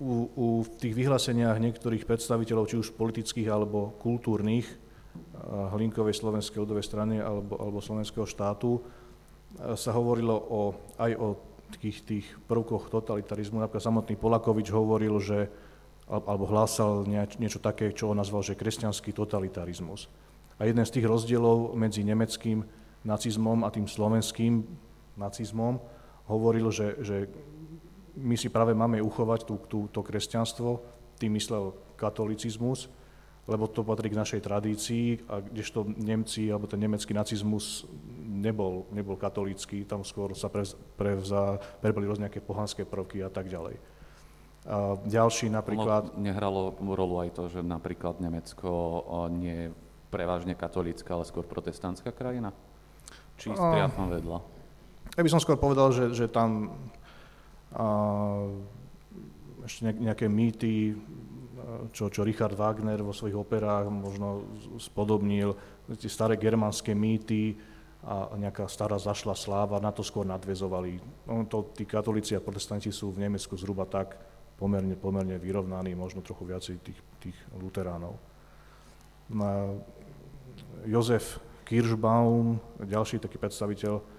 u, u tých vyhláseniach niektorých predstaviteľov, či už politických alebo kultúrnych, e, Hlinkovej slovenskej ľudovej strany alebo, alebo slovenského štátu, e, sa hovorilo o, aj o takých tých prvkoch totalitarizmu. Napríklad samotný Polakovič hovoril, že, alebo hlásal nieč, niečo také, čo on nazval, že kresťanský totalitarizmus. A jeden z tých rozdielov medzi nemeckým nacizmom a tým slovenským nacizmom hovoril, že, že my si práve máme uchovať tú, tú, to kresťanstvo, tým myslel katolicizmus, lebo to patrí k našej tradícii, a kdežto Nemci, alebo ten nemecký nacizmus nebol, nebol katolícky, tam skôr sa prevza, prebali rôzne nejaké pohanské prvky a tak ďalej. A ďalší napríklad... Ono nehralo rolu aj to, že napríklad Nemecko nie je prevažne katolícka, ale skôr protestantská krajina? Či striafam vedľa? Ja by som skôr povedal, že, že tam ešte nejaké mýty, čo, čo Richard Wagner vo svojich operách možno spodobnil, tie staré germánske mýty a nejaká stará zašla sláva, na to skôr nadvezovali. No, to, tí katolíci a protestanti sú v Nemecku zhruba tak pomerne, pomerne vyrovnaní, možno trochu viacej tých, tých luteránov. No, Jozef Kirschbaum, ďalší taký predstaviteľ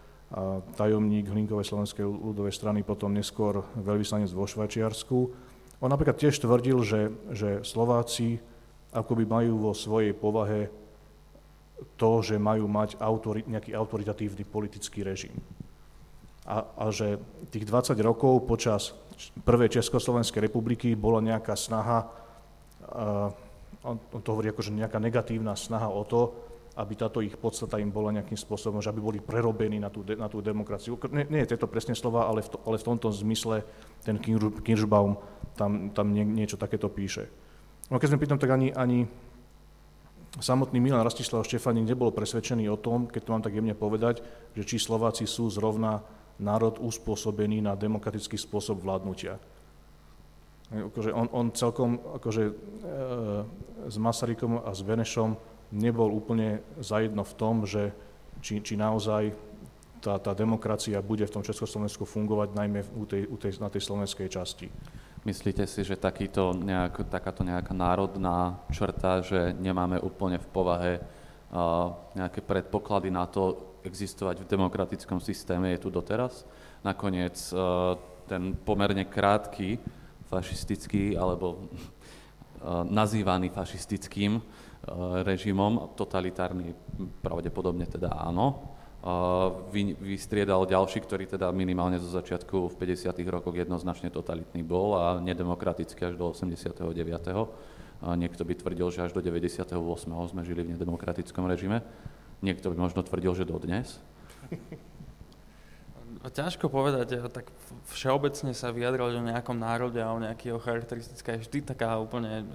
tajomník Hlinkovej slovenskej ľudovej strany, potom neskôr veľvyslanec vo Švajčiarsku. On napríklad tiež tvrdil, že, že Slováci akoby majú vo svojej povahe to, že majú mať autori, nejaký autoritatívny politický režim. A, a že tých 20 rokov počas prvej Československej republiky bola nejaká snaha, uh, on, to hovorí ako, že nejaká negatívna snaha o to, aby táto ich podstata im bola nejakým spôsobom, že aby boli prerobení na tú, de, na tú demokraciu. Nie, nie je tieto presne slova, ale v, to, ale v tomto zmysle ten Kirschbaum tam, tam nie, niečo takéto píše. No keď sme pýtam, tak ani, ani samotný Milan Rastislav Štefanik nebol presvedčený o tom, keď to mám tak jemne povedať, že či Slováci sú zrovna národ uspôsobený na demokratický spôsob vládnutia. Akože on, on celkom akože, e, s Masarykom a s Benešom nebol úplne zajedno v tom, že či, či naozaj tá, tá demokracia bude v tom Československu fungovať najmä u tej, u tej, na tej slovenskej časti. Myslíte si, že takýto nejak, takáto nejaká národná črta, že nemáme úplne v povahe uh, nejaké predpoklady na to existovať v demokratickom systéme je tu doteraz? Nakoniec uh, ten pomerne krátky fašistický alebo uh, nazývaný fašistickým režimom, totalitárny pravdepodobne teda áno, vy, vystriedal ďalší, ktorý teda minimálne zo začiatku v 50. rokoch jednoznačne totalitný bol a nedemokratický až do 89. A niekto by tvrdil, že až do 98. sme žili v nedemokratickom režime. Niekto by možno tvrdil, že dodnes. Ťažko povedať, tak všeobecne sa vyjadril o nejakom národe a o nejakého charakteristika je vždy taká úplne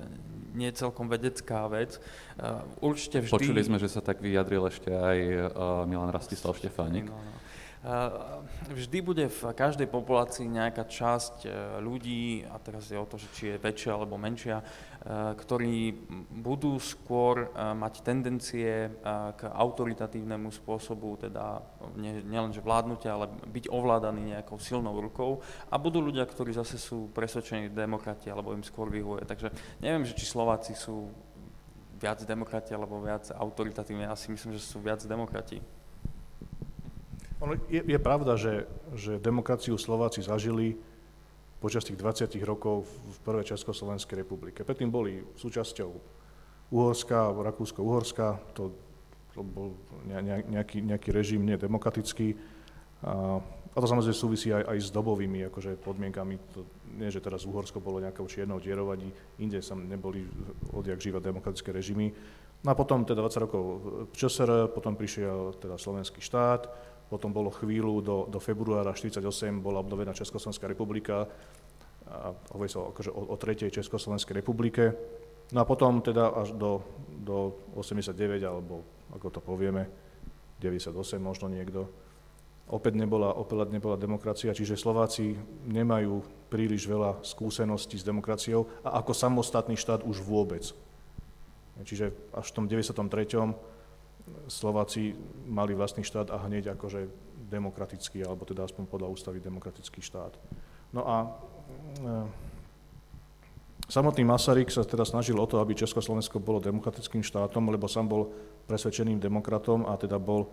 nie celkom vedecká vec. Určite vždy... Počuli sme, že sa tak vyjadril ešte aj Milan Rastislav Štefánik. No, no. Vždy bude v každej populácii nejaká časť e, ľudí, a teraz je o to, že či je väčšia alebo menšia, e, ktorí budú skôr e, mať tendencie k autoritatívnemu spôsobu, teda nielenže vládnutia, ale byť ovládaný nejakou silnou rukou. A budú ľudia, ktorí zase sú presvedčení demokrati, alebo im skôr vyhuje. Takže neviem, že či Slováci sú viac demokrati alebo viac autoritatívni. Ja si myslím, že sú viac demokrati. Je, je pravda, že, že demokraciu Slováci zažili počas tých 20 rokov v prvej Československej republike. Predtým boli súčasťou Uhorska, Rakúsko-Uhorska, to, to bol nejaký, nejaký režim nedemokratický. A, a to samozrejme súvisí aj, aj s dobovými akože, podmienkami. To, nie, že teraz Uhorsko bolo nejakou čiernou dierou, inde sa neboli odjak žívať demokratické režimy. No a potom teda 20 rokov ČSR, potom prišiel teda slovenský štát, potom bolo chvíľu do, do februára 1948 bola obnovená Československá republika, a hovorí sa akože o, o tretej Československej republike. No a potom teda až do, do 89, alebo ako to povieme, 98 možno niekto, opäť nebola, opäť nebola demokracia, čiže Slováci nemajú príliš veľa skúseností s demokraciou a ako samostatný štát už vôbec. Čiže až v tom 93. Slováci mali vlastný štát a hneď akože demokratický, alebo teda aspoň podľa ústavy demokratický štát. No a e, samotný Masaryk sa teda snažil o to, aby Československo bolo demokratickým štátom, lebo sám bol presvedčeným demokratom a teda bol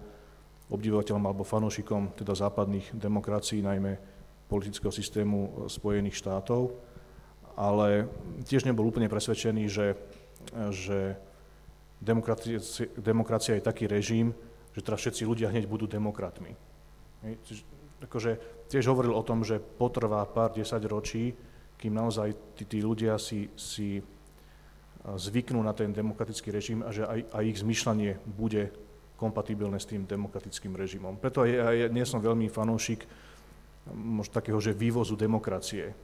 obdivovateľom alebo fanúšikom teda západných demokracií, najmä politického systému Spojených štátov, ale tiež nebol úplne presvedčený, že, že demokracia, demokracia je taký režim, že teraz všetci ľudia hneď budú demokratmi. Akože tiež hovoril o tom, že potrvá pár desať ročí, kým naozaj tí, tí ľudia si, si zvyknú na ten demokratický režim a že aj, aj ich zmyšľanie bude kompatibilné s tým demokratickým režimom. Preto aj, aj, ja nie som veľmi fanúšik možno takého, že vývozu demokracie.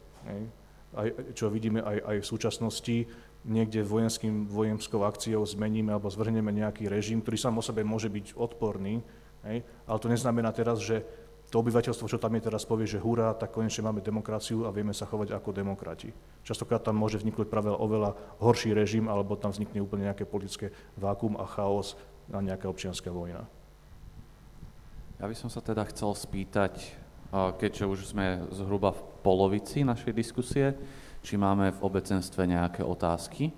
Aj, čo vidíme aj, aj v súčasnosti, niekde vojenským, vojenskou akciou zmeníme alebo zvrhneme nejaký režim, ktorý sám o sebe môže byť odporný, hej? ale to neznamená teraz, že to obyvateľstvo, čo tam je teraz, povie, že hurá, tak konečne máme demokraciu a vieme sa chovať ako demokrati. Častokrát tam môže vzniknúť práve oveľa horší režim, alebo tam vznikne úplne nejaké politické vákum a chaos a nejaká občianská vojna. Ja by som sa teda chcel spýtať, keďže už sme zhruba v polovici našej diskusie, či máme v obecenstve nejaké otázky.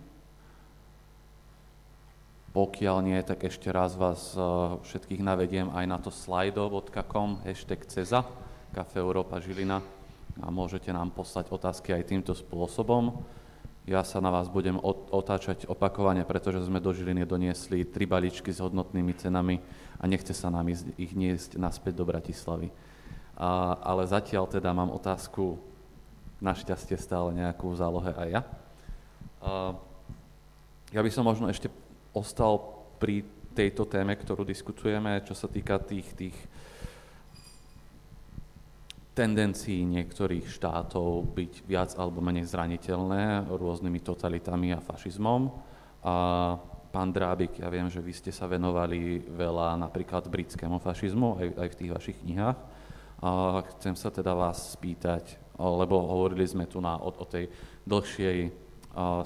Pokiaľ nie, tak ešte raz vás eh, všetkých navediem aj na to slido.com, hashtag CEZA, Kafe Európa Žilina a môžete nám poslať otázky aj týmto spôsobom. Ja sa na vás budem otáčať opakovane, pretože sme do Žiliny doniesli tri balíčky s hodnotnými cenami a nechce sa nám ich niesť naspäť do Bratislavy. A, ale zatiaľ teda mám otázku našťastie stále nejakú zálohe aj ja. Ja by som možno ešte ostal pri tejto téme, ktorú diskutujeme, čo sa týka tých, tých tendencií niektorých štátov byť viac alebo menej zraniteľné rôznymi totalitami a fašizmom. A pán Drábik, ja viem, že vy ste sa venovali veľa napríklad britskému fašizmu aj, aj v tých vašich knihách. A chcem sa teda vás spýtať, lebo hovorili sme tu na, o, o tej dlhšej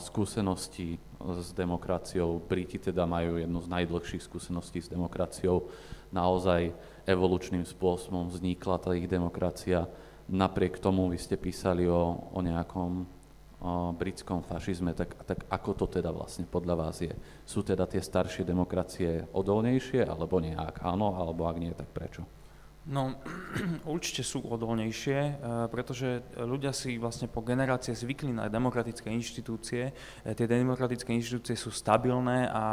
skúsenosti s demokraciou. Briti teda majú jednu z najdlhších skúseností s demokraciou. Naozaj evolučným spôsobom vznikla tá ich demokracia. Napriek tomu vy ste písali o, o nejakom o britskom fašizme, tak, tak ako to teda vlastne podľa vás je? Sú teda tie staršie demokracie odolnejšie, alebo nie? Ak áno, alebo ak nie, tak prečo? No, *clears throat* určite sú odolnejšie, eh, pretože ľudia si vlastne po generácie zvykli na demokratické inštitúcie. Eh, tie demokratické inštitúcie sú stabilné a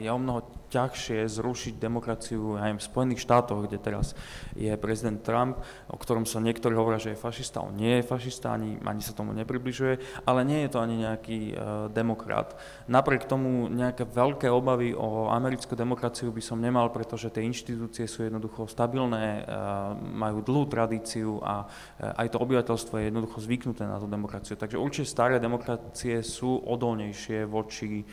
je o mnoho ťažšie zrušiť demokraciu aj v Spojených štátoch, kde teraz je prezident Trump, o ktorom sa niektorí hovoria, že je fašista. On nie je fašista, ani, ani sa tomu nepribližuje, ale nie je to ani nejaký uh, demokrat. Napriek tomu nejaké veľké obavy o americkú demokraciu by som nemal, pretože tie inštitúcie sú jednoducho stabilné, majú dlhú tradíciu a aj to obyvateľstvo je jednoducho zvyknuté na tú demokraciu. Takže určite staré demokracie sú odolnejšie voči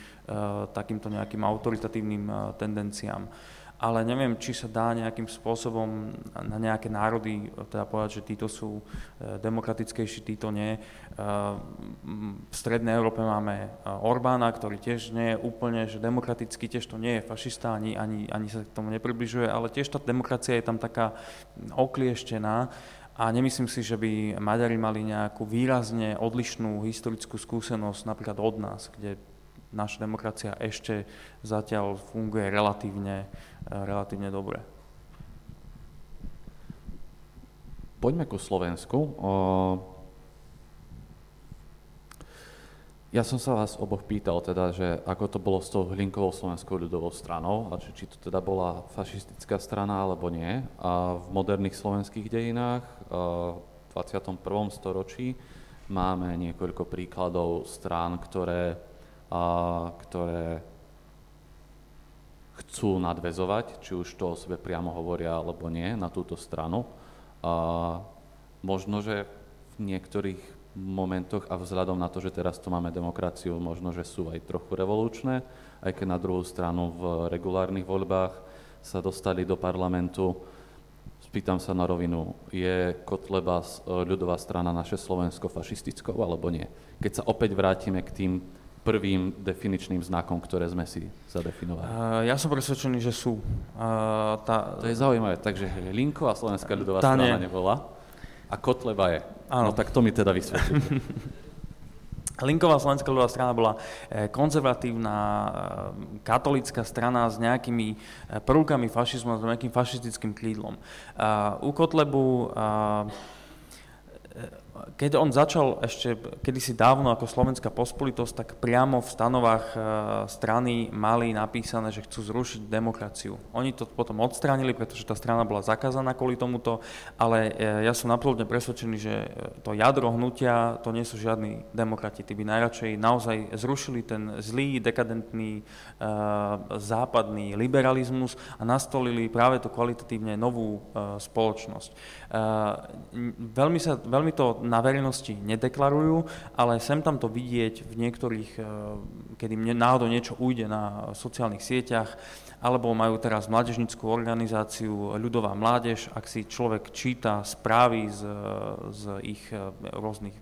takýmto nejakým autoritatívnym tendenciám ale neviem, či sa dá nejakým spôsobom na nejaké národy teda povedať, že títo sú demokratickejší, títo nie. V Strednej Európe máme Orbána, ktorý tiež nie je úplne, že demokraticky tiež to nie je fašista, ani, ani, ani sa k tomu nepribližuje, ale tiež tá demokracia je tam taká oklieštená a nemyslím si, že by Maďari mali nejakú výrazne odlišnú historickú skúsenosť napríklad od nás, kde naša demokracia ešte zatiaľ funguje relatívne, eh, relatívne dobre. Poďme ku Slovensku. Ja som sa vás oboch pýtal teda, že ako to bolo s tou Hlinkovou slovenskou ľudovou stranou, a či, či to teda bola fašistická strana alebo nie. A v moderných slovenských dejinách v 21. storočí máme niekoľko príkladov strán, ktoré ktoré chcú nadvezovať, či už to o sebe priamo hovoria alebo nie, na túto stranu. A možno, že v niektorých momentoch a vzhľadom na to, že teraz tu máme demokraciu, možno, že sú aj trochu revolučné, aj keď na druhú stranu v regulárnych voľbách sa dostali do parlamentu. Spýtam sa na rovinu, je Kotleba ľudová strana naše Slovensko fašistickou alebo nie? Keď sa opäť vrátime k tým prvým definičným znakom, ktoré sme si zadefinovali? Uh, ja som presvedčený, že sú. Uh, tá... To je zaujímavé, takže Linko a Slovenská ľudová tá strana nie. nebola a Kotleba je. Áno. No tak to mi teda vysvetlíte. *laughs* Linková slovenská ľudová strana bola e, konzervatívna e, katolická strana s nejakými e, prvkami fašizmu s nejakým fašistickým krídlom. U Kotlebu keď on začal ešte kedysi dávno ako slovenská pospolitosť, tak priamo v stanovách e, strany mali napísané, že chcú zrušiť demokraciu. Oni to potom odstránili, pretože tá strana bola zakázaná kvôli tomuto, ale e, ja som absolútne presvedčený, že e, to jadro hnutia, to nie sú žiadni demokrati. Tí by najradšej naozaj zrušili ten zlý, dekadentný, západný liberalizmus a nastolili práve to kvalitatívne novú spoločnosť. Veľmi, sa, veľmi to na verejnosti nedeklarujú, ale sem tam to vidieť v niektorých, eh, kedy náhodou niečo ujde na sociálnych sieťach, alebo majú teraz mládežnickú organizáciu Ľudová mládež, ak si človek číta správy z, z ich eh, rôznych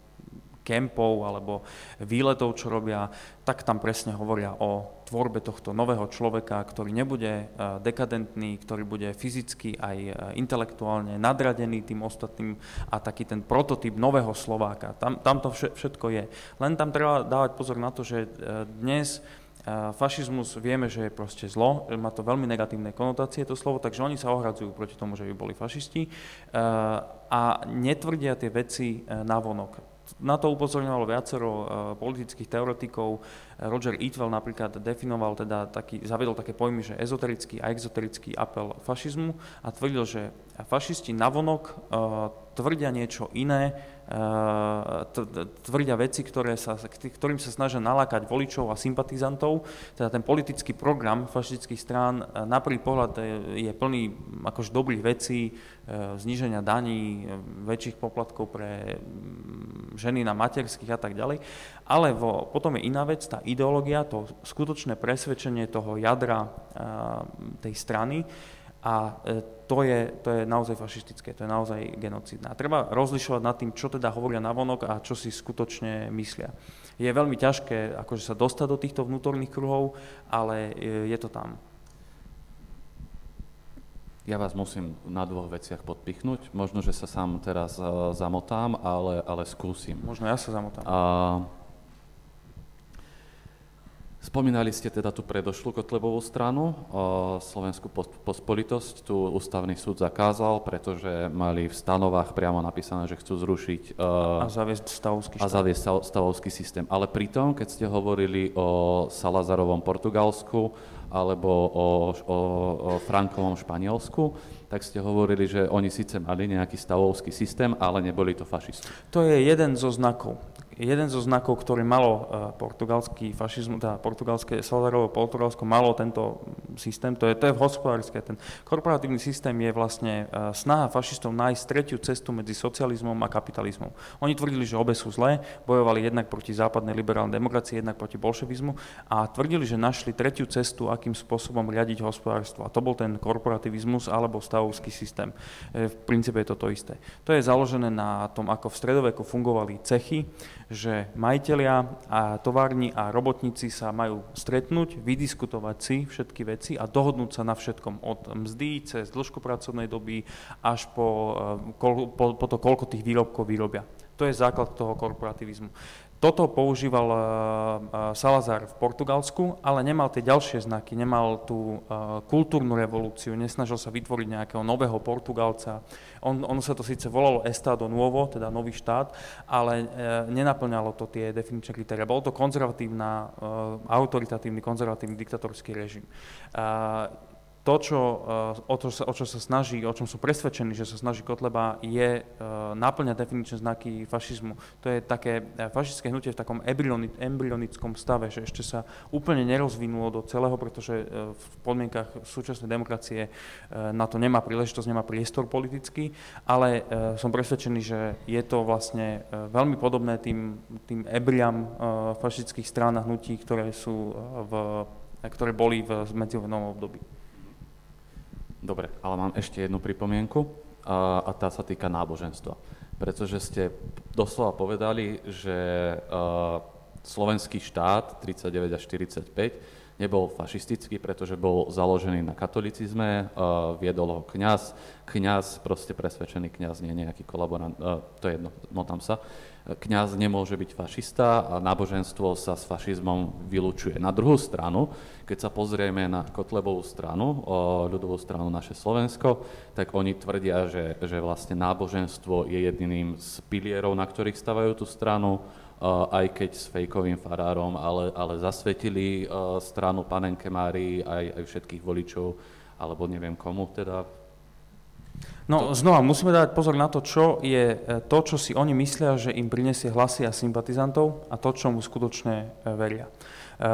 kempov alebo výletov, čo robia, tak tam presne hovoria o tvorbe tohto nového človeka, ktorý nebude e, dekadentný, ktorý bude fyzicky aj e, intelektuálne nadradený tým ostatným a taký ten prototyp nového Slováka. Tam, tam to všetko je. Len tam treba dávať pozor na to, že e, dnes fašizmus vieme, že je proste zlo, má to veľmi negatívne konotácie to slovo, takže oni sa ohradzujú proti tomu, že by boli fašisti a netvrdia tie veci na vonok na to upozorňovalo viacero uh, politických teoretikov. Roger Itwell napríklad definoval, teda taký, zavedol také pojmy, že ezoterický a exoterický apel fašizmu a tvrdil, že fašisti navonok uh, tvrdia niečo iné, tvrdia veci, ktoré sa, ktorým sa snažia nalákať voličov a sympatizantov. Teda ten politický program fašistických strán na prvý pohľad je plný akož dobrých vecí, zníženia daní, väčších poplatkov pre ženy na materských a tak ďalej. Ale vo, potom je iná vec, tá ideológia, to skutočné presvedčenie toho jadra tej strany, a to je, to je naozaj fašistické, to je naozaj genocidné. A treba rozlišovať nad tým, čo teda hovoria navonok a čo si skutočne myslia. Je veľmi ťažké akože sa dostať do týchto vnútorných kruhov, ale je to tam. Ja vás musím na dvoch veciach podpichnúť. Možno, že sa sám teraz uh, zamotám, ale, ale skúsim. Možno ja sa zamotám. Uh, Spomínali ste teda tú predošlú Kotlebovú stranu, Slovenskú pospolitosť, tu ústavný súd zakázal, pretože mali v stanovách priamo napísané, že chcú zrušiť a zaviesť stavovský, a zaviesť stavovský systém. Ale pritom, keď ste hovorili o Salazarovom Portugalsku alebo o, o, o Frankovom Španielsku, tak ste hovorili, že oni síce mali nejaký stavovský systém, ale neboli to fašisti. To je jeden zo znakov jeden zo znakov, ktorý malo e, portugalský fašizmus, teda portugalské, Salvadorovo Portugalsko malo tento systém, to je, to je hospodárske. Ten korporatívny systém je vlastne e, snaha fašistov nájsť tretiu cestu medzi socializmom a kapitalizmom. Oni tvrdili, že obe sú zlé, bojovali jednak proti západnej liberálnej demokracii, jednak proti bolševizmu a tvrdili, že našli tretiu cestu, akým spôsobom riadiť hospodárstvo. A to bol ten korporativizmus alebo stavovský systém. E, v princípe je to to isté. To je založené na tom, ako v stredoveku fungovali cechy, že majiteľia a továrni a robotníci sa majú stretnúť, vydiskutovať si všetky veci a dohodnúť sa na všetkom od mzdy cez dĺžku pracovnej doby až po, eh, po, po to, koľko tých výrobkov vyrobia. To je základ toho korporativizmu. Toto používal uh, Salazar v Portugalsku, ale nemal tie ďalšie znaky, nemal tú kultúrnu revolúciu, nesnažil sa vytvoriť nejakého nového Portugalca. On, ono sa to síce volalo Estado Nuovo, teda nový štát, ale uh, nenaplňalo to tie definičné kritéria. Bol to konzervatívna, autoritatívny, konzervatívny diktatorský režim to, čo, eh, o, to, o čo sa snaží, o čom sú presvedčení, že sa snaží Kotleba, je uh, náplňať definičné znaky fašizmu. To je také eh, fašistické hnutie v takom embryonickom stave, že ešte sa úplne nerozvinulo do celého, pretože v podmienkach súčasnej demokracie na to nemá príležitosť, nemá priestor politický, ale som presvedčený, že je to vlastne veľmi podobné tým, tým ebriam fašistických strán a hnutí, ktoré, sú, v, ktoré boli v medzivojnovom období. Dobre, ale mám ešte jednu pripomienku a, a tá sa týka náboženstva. Pretože ste doslova povedali, že uh, slovenský štát 39 až 45 nebol fašistický, pretože bol založený na katolicizme, uh, viedol ho kňaz, kňaz, proste presvedčený kňaz, nie nejaký kolaborant, uh, to je jedno, no tam sa. Kňaz nemôže byť fašista a náboženstvo sa s fašizmom vylúčuje. Na druhú stranu, keď sa pozrieme na Kotlebovú stranu, ľudovú stranu naše Slovensko, tak oni tvrdia, že, že vlastne náboženstvo je jediným z pilierov, na ktorých stavajú tú stranu, aj keď s fejkovým farárom, ale, ale zasvetili stranu panenke Márii aj, aj všetkých voličov, alebo neviem komu teda No znova, musíme dať pozor na to, čo je e, to, čo si oni myslia, že im prinesie hlasy a sympatizantov a to, čo mu skutočne e, veria. E,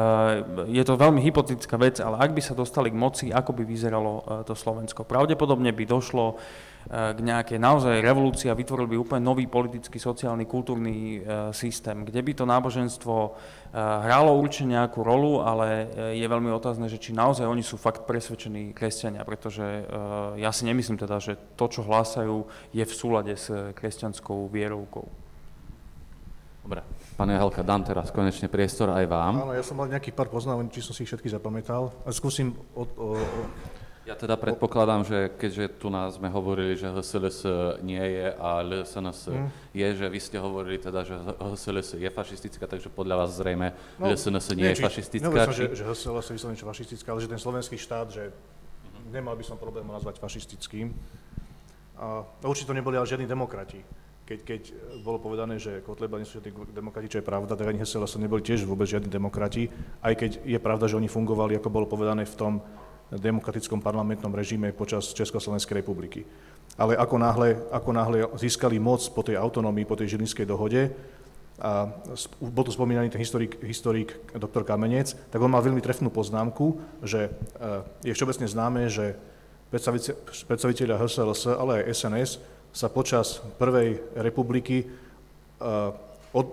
je to veľmi hypotetická vec, ale ak by sa dostali k moci, ako by vyzeralo to Slovensko? Pravdepodobne by došlo k nejakej naozaj revolúcii a vytvoril by úplne nový politický, sociálny, kultúrny systém, kde by to náboženstvo Eh, hralo určite nejakú rolu, ale eh, je veľmi otázne, že či naozaj oni sú fakt presvedčení kresťania, pretože ja si nemyslím teda, že to, čo hlásajú, je v súlade s kresťanskou vierovkou. Dobre. Pane Helka, dám teraz konečne priestor aj vám. Áno, ja som mal nejaký pár poznámok, či som si ich všetky zapamätal. A skúsim od, o, o, ja teda predpokladám, že keďže tu nás sme hovorili, že HSLS nie je a LSNS mm. je, že vy ste hovorili teda, že HSLS je fašistická, takže podľa vás zrejme no, LSNS nie, nie je či, fašistická. Či... že, že HSLS je vyslovene fašistická, ale že ten slovenský štát, že nemal by som problém nazvať fašistickým. A určite to neboli ale žiadni demokrati. Keď, keď bolo povedané, že Kotleba nie sú žiadni demokrati, čo je pravda, tak ani HSLS neboli tiež vôbec žiadni demokrati, aj keď je pravda, že oni fungovali, ako bolo povedané v tom demokratickom parlamentnom režime počas Československej republiky. Ale ako náhle, ako náhle získali moc po tej autonómii, po tej Žilinskej dohode, a bol tu spomínaný ten historik, historik doktor Kamenec, tak on mal veľmi trefnú poznámku, že e, je všeobecne známe, že predstaviteľia HSLS, ale aj SNS sa počas Prvej republiky e, od,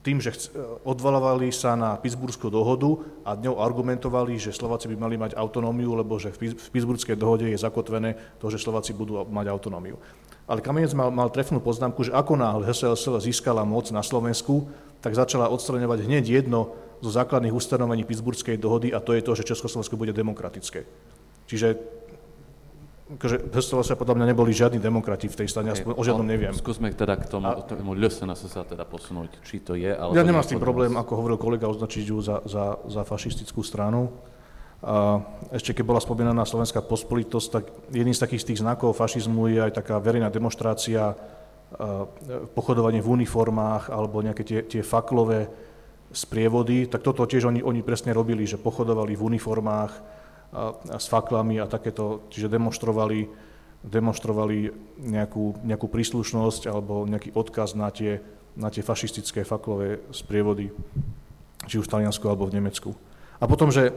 tým, že odvalovali sa na Pittsburghskú dohodu a dňou argumentovali, že Slováci by mali mať autonómiu, lebo že v Pittsburghskej dohode je zakotvené to, že Slováci budú mať autonómiu. Ale Kamenec mal, mal trefnú poznámku, že ako náhle HSLSL získala moc na Slovensku, tak začala odstraňovať hneď jedno zo základných ustanovení Pittsburghskej dohody a to je to, že Československo bude demokratické. Čiže akože Hestová sa podľa mňa neboli žiadni demokrati v tej strane, aspoň o žiadnom neviem. Skúsme teda k tomu, a, tomu LSNS sa teda posunúť, či to je, ale... Ja nemám s tým problém, ako hovoril kolega, označiť ju za, za, za fašistickú stranu. A ešte keď bola spomínaná slovenská pospolitosť, tak jedným z takých z tých znakov fašizmu je aj taká verejná demonstrácia, pochodovanie v uniformách alebo nejaké tie, tie faklové sprievody, tak toto tiež oni, oni presne robili, že pochodovali v uniformách, s faklami a takéto, čiže demonstrovali, demonstrovali nejakú, nejakú príslušnosť alebo nejaký odkaz na tie, na tie fašistické faklové sprievody, či už v Taliansku alebo v Nemecku. A potom, že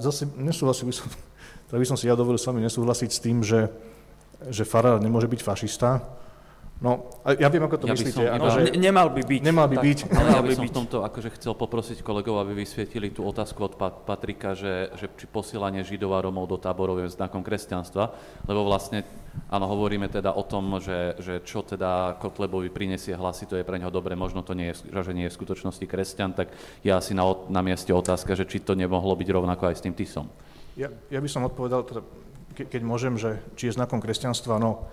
zase nesúhlasil by som, *laughs* teda by som si ja dovolil s vami nesúhlasiť s tým, že, že farár nemôže byť fašista, No, ja viem, ako to ja myslíte. Som, ako, no, že... nemal by byť. Nemal by tak, byť. Ale ja by som byť. v tomto akože chcel poprosiť kolegov, aby vysvietili tú otázku od Patrika, že, že či posielanie Židov a Romov do táborov je znakom kresťanstva, lebo vlastne, áno, hovoríme teda o tom, že, že čo teda Kotlebovi prinesie hlasy, to je pre neho dobre, možno to nie je, že nie je v skutočnosti kresťan, tak ja asi na, na mieste otázka, že či to nemohlo byť rovnako aj s tým Tisom. Ja, ja by som odpovedal, teda, ke, keď môžem, že či je znakom kresťanstva, no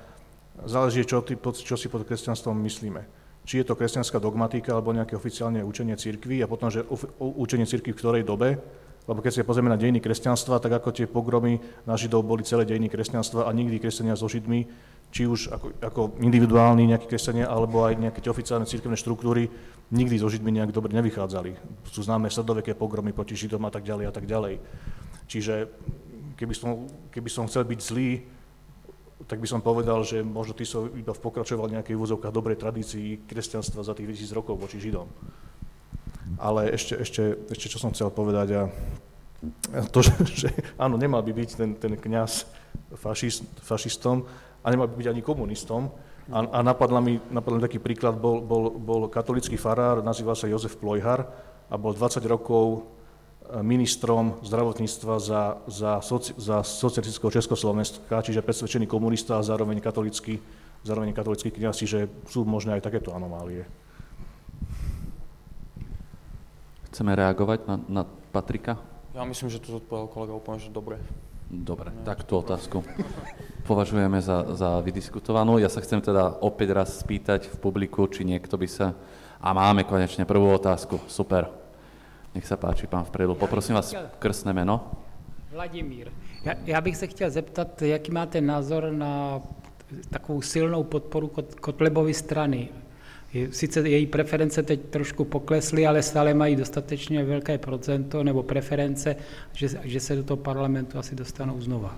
záleží, čo, ty, čo si pod kresťanstvom myslíme. Či je to kresťanská dogmatika alebo nejaké oficiálne učenie cirkvy a potom, že učenie cirkvy v ktorej dobe, lebo keď si pozrieme na dejiny kresťanstva, tak ako tie pogromy na Židov boli celé dejiny kresťanstva a nikdy kresťania so Židmi, či už ako, ako individuálni nejakí kresťania, alebo aj nejaké tie oficiálne cirkevné štruktúry, nikdy so Židmi nejak dobre nevychádzali. Sú známe sredoveké pogromy proti Židom a tak ďalej a tak ďalej. Čiže keby som, keby som chcel byť zlý, tak by som povedal, že možno ty som iba pokračoval nejakej úzovkách dobrej tradícii kresťanstva za tých 2000 rokov voči Židom. Ale ešte, ešte, ešte čo som chcel povedať, a to, že, že áno, nemal by byť ten, ten kniaz fašist, fašistom a nemal by byť ani komunistom. A, a napadla mi, napadla mi taký príklad, bol, bol, bol katolický farár, nazýval sa Jozef Plojhar a bol 20 rokov ministrom zdravotníctva za, za, soci, za socialistického Československa, čiže presvedčený komunista a zároveň katolický, zároveň katolický kniaz, čiže sú možné aj takéto anomálie. Chceme reagovať na, na Patrika? Ja myslím, že to zodpovedal kolega úplne, že dobre. Dobre, tak tú otázku považujeme za, za vydiskutovanú. Ja sa chcem teda opäť raz spýtať v publiku, či niekto by sa... A máme konečne prvú otázku, super. Nech sa páči, pán vpredu. Poprosím vás krstné meno. Vladimír. Ja, já bych se chtěl zeptat, jaký máte názor na takovou silnou podporu Kotlebovy strany. Sice její preference teď trošku poklesly, ale stále mají dostatečně velké procento nebo preference, že, že se do toho parlamentu asi dostanou znova.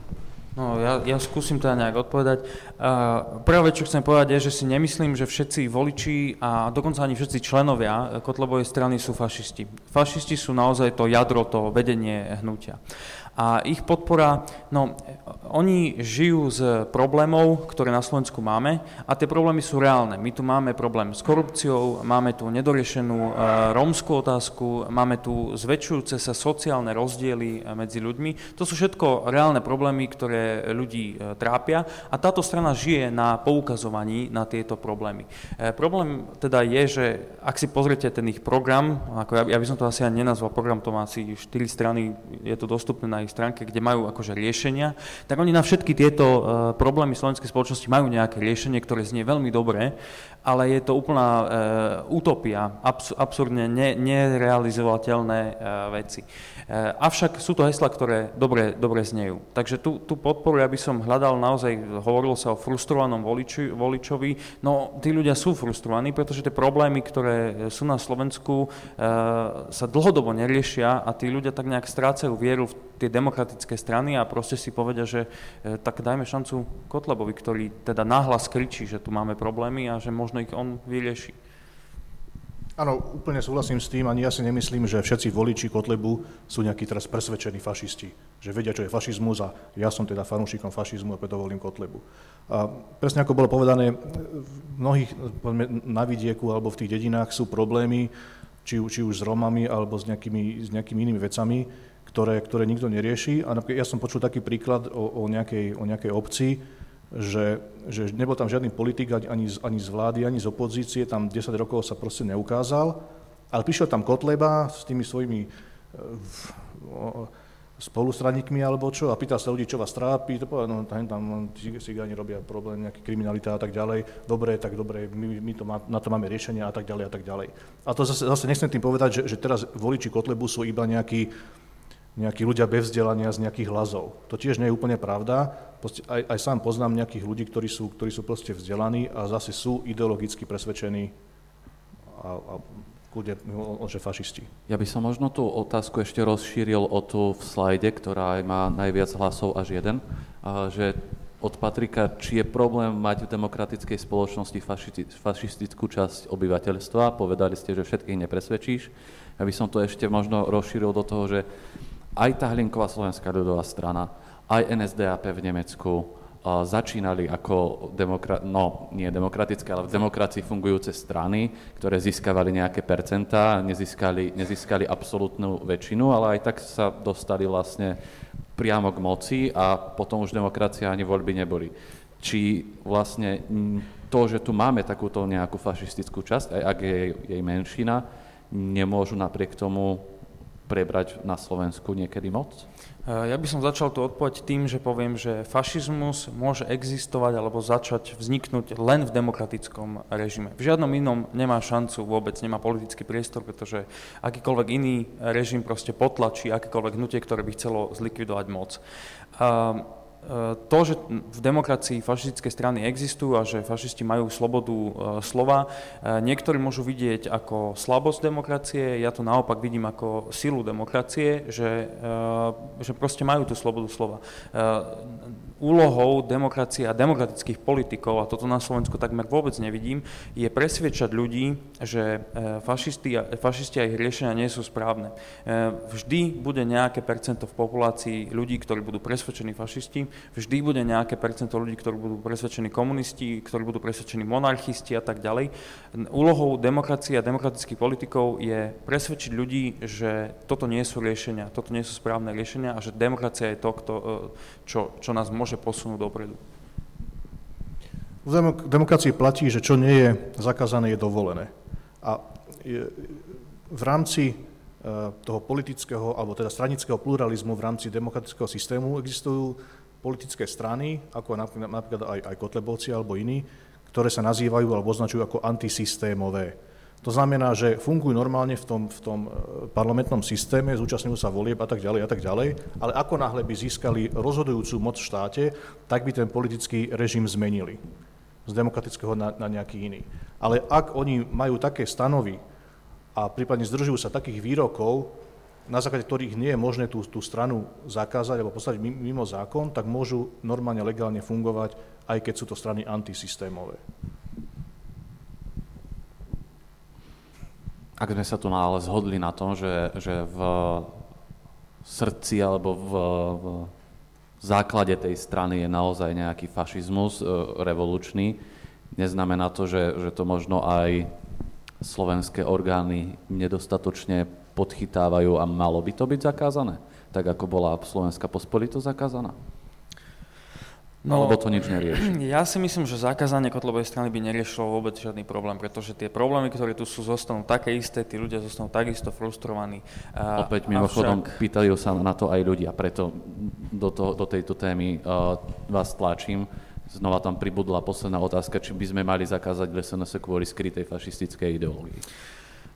No, ja, ja skúsim teda nejak odpovedať. Uh, prvá vec, čo chcem povedať, je, že si nemyslím, že všetci voliči a dokonca ani všetci členovia Kotlebovej strany sú fašisti. Fašisti sú naozaj to jadro, to vedenie hnutia. A ich podpora, no, oni žijú z problémov, ktoré na Slovensku máme a tie problémy sú reálne. My tu máme problém s korupciou, máme tu nedoriešenú e, rómskú otázku, máme tu zväčšujúce sa sociálne rozdiely e, medzi ľuďmi. To sú všetko reálne problémy, ktoré ľudí e, trápia a táto strana žije na poukazovaní na tieto problémy. Problém teda je, že ak si pozriete ten ich program, ako ja, ja by som to asi ani nenazval program, to má asi 4 strany, je to dostupné na ich ich stránke, kde majú akože riešenia, tak oni na všetky tieto uh, problémy slovenskej spoločnosti majú nejaké riešenie, ktoré znie veľmi dobre, ale je to úplná uh, utopia, abs- absurdne ne- nerealizovateľné uh, veci. Uh, avšak sú to hesla, ktoré dobre, dobre znejú. Takže tú, tú podporu ja by som hľadal naozaj, hovorilo sa o frustrovanom voliči, voličovi, no tí ľudia sú frustrovaní, pretože tie problémy, ktoré sú na Slovensku, uh, sa dlhodobo neriešia a tí ľudia tak nejak strácajú vieru v tie demokratické strany a proste si povedia, že e, tak dajme šancu Kotlebovi, ktorý teda náhlas kričí, že tu máme problémy a že možno ich on vyrieši. Áno, úplne súhlasím s tým, ani ja si nemyslím, že všetci voliči Kotlebu sú nejakí teraz presvedčení fašisti, že vedia, čo je fašizmus a ja som teda fanúšikom fašizmu a preto volím Kotlebu. A presne ako bolo povedané, v mnohých, na vidieku alebo v tých dedinách sú problémy, či, či už s Romami alebo s nejakými, s nejakými inými vecami, ktoré, ktoré nikto nerieši. A ja som počul taký príklad o, o, nejakej, o nejakej obci, že, že nebol tam žiadny politik ani z, ani z vlády, ani z opozície, tam 10 rokov sa proste neukázal, ale prišiel tam Kotleba s tými svojimi e, spolustraníkmi alebo čo a pýtal sa ľudí, čo vás trápi, to povedal, no tam, tam cigáni robia problém, nejaký kriminalita a tak ďalej, dobre, tak dobre, my, my to má, na to máme riešenia a tak ďalej a tak ďalej. A to zase, zase nechcem tým povedať, že, že teraz voliči Kotlebu sú iba nejakí, nejakí ľudia bez vzdelania z nejakých hlasov. To tiež nie je úplne pravda. Proste aj, aj sám poznám nejakých ľudí, ktorí sú, ktorí sú proste vzdelaní a zase sú ideologicky presvedčení a, a kľudne, že fašisti. Ja by som možno tú otázku ešte rozšíril o tú v slajde, ktorá má najviac hlasov až jeden, že od Patrika, či je problém mať v demokratickej spoločnosti fašistickú časť obyvateľstva. Povedali ste, že všetkých nepresvedčíš. Ja by som to ešte možno rozšíril do toho, že aj tá Hlinková slovenská ľudová strana, aj NSDAP v Nemecku, začínali ako demokra- no, nie demokratické, ale v demokracii fungujúce strany, ktoré získavali nejaké percentá, nezískali, nezískali absolútnu väčšinu, ale aj tak sa dostali vlastne priamo k moci a potom už demokracia ani voľby neboli. Či vlastne to, že tu máme takúto nejakú fašistickú časť, aj ak je jej menšina, nemôžu napriek tomu prebrať na Slovensku niekedy moc? Ja by som začal tú odpoveď tým, že poviem, že fašizmus môže existovať alebo začať vzniknúť len v demokratickom režime. V žiadnom inom nemá šancu vôbec, nemá politický priestor, pretože akýkoľvek iný režim proste potlačí akékoľvek hnutie, ktoré by chcelo zlikvidovať moc to, že v demokracii fašistické strany existujú a že fašisti majú slobodu e, slova, e, niektorí môžu vidieť ako slabosť demokracie, ja to naopak vidím ako silu demokracie, že, e, že proste majú tú slobodu slova úlohou demokracie a demokratických politikov, a toto na Slovensku takmer vôbec nevidím, je presviečať ľudí, že e, fašisti fašisti a ich riešenia nie sú správne. E, vždy bude nejaké percento v populácii ľudí, ktorí budú presvedčení fašisti, vždy bude nejaké percento ľudí, ktorí budú presvedčení komunisti, ktorí budú presvedčení monarchisti a tak ďalej. Úlohou demokracie a demokratických politikov je presvedčiť ľudí, že toto nie sú riešenia, toto nie sú správne riešenia a že demokracia je to, kto, e, čo, čo nás môže môže posunúť dopredu. V demokracii platí, že čo nie je zakázané, je dovolené. A v rámci e, toho politického, alebo teda stranického pluralizmu v rámci demokratického systému existujú politické strany, ako napríklad aj, aj Kotlebovci alebo iní, ktoré sa nazývajú alebo označujú ako antisystémové. To znamená, že fungujú normálne v tom, v tom e, parlamentnom systéme, zúčastňujú sa volieb a tak ďalej a tak ďalej, ale ako náhle by získali rozhodujúcu moc v štáte, tak by ten politický režim zmenili z demokratického na, na nejaký iný. Ale ak oni majú také stanovy a prípadne zdržujú sa takých výrokov, na základe ktorých nie je možné tú, tú stranu zakázať alebo postaviť mimo zákon, tak môžu normálne legálne fungovať, aj keď sú to strany antisystémové. Ak sme sa tu ale zhodli na tom, že, že v srdci alebo v, v základe tej strany je naozaj nejaký fašizmus e, revolučný, neznamená to, že, že to možno aj slovenské orgány nedostatočne podchytávajú a malo by to byť zakázané, tak ako bola slovenská pospolitosť zakázaná? No, Alebo to nič nerieši? *clears throat* Ja si myslím, že zakázanie kotlovej strany by neriešilo vôbec žiadny problém, pretože tie problémy, ktoré tu sú, zostanú také isté, tí ľudia zostanú takisto frustrovaní. Opäť mimochodom však... pýtajú sa na to aj ľudia, preto do, to, do tejto témy uh, vás tlačím. Znova tam pribudla posledná otázka, či by sme mali zakázať SNS kvôli skrytej fašistickej ideológii.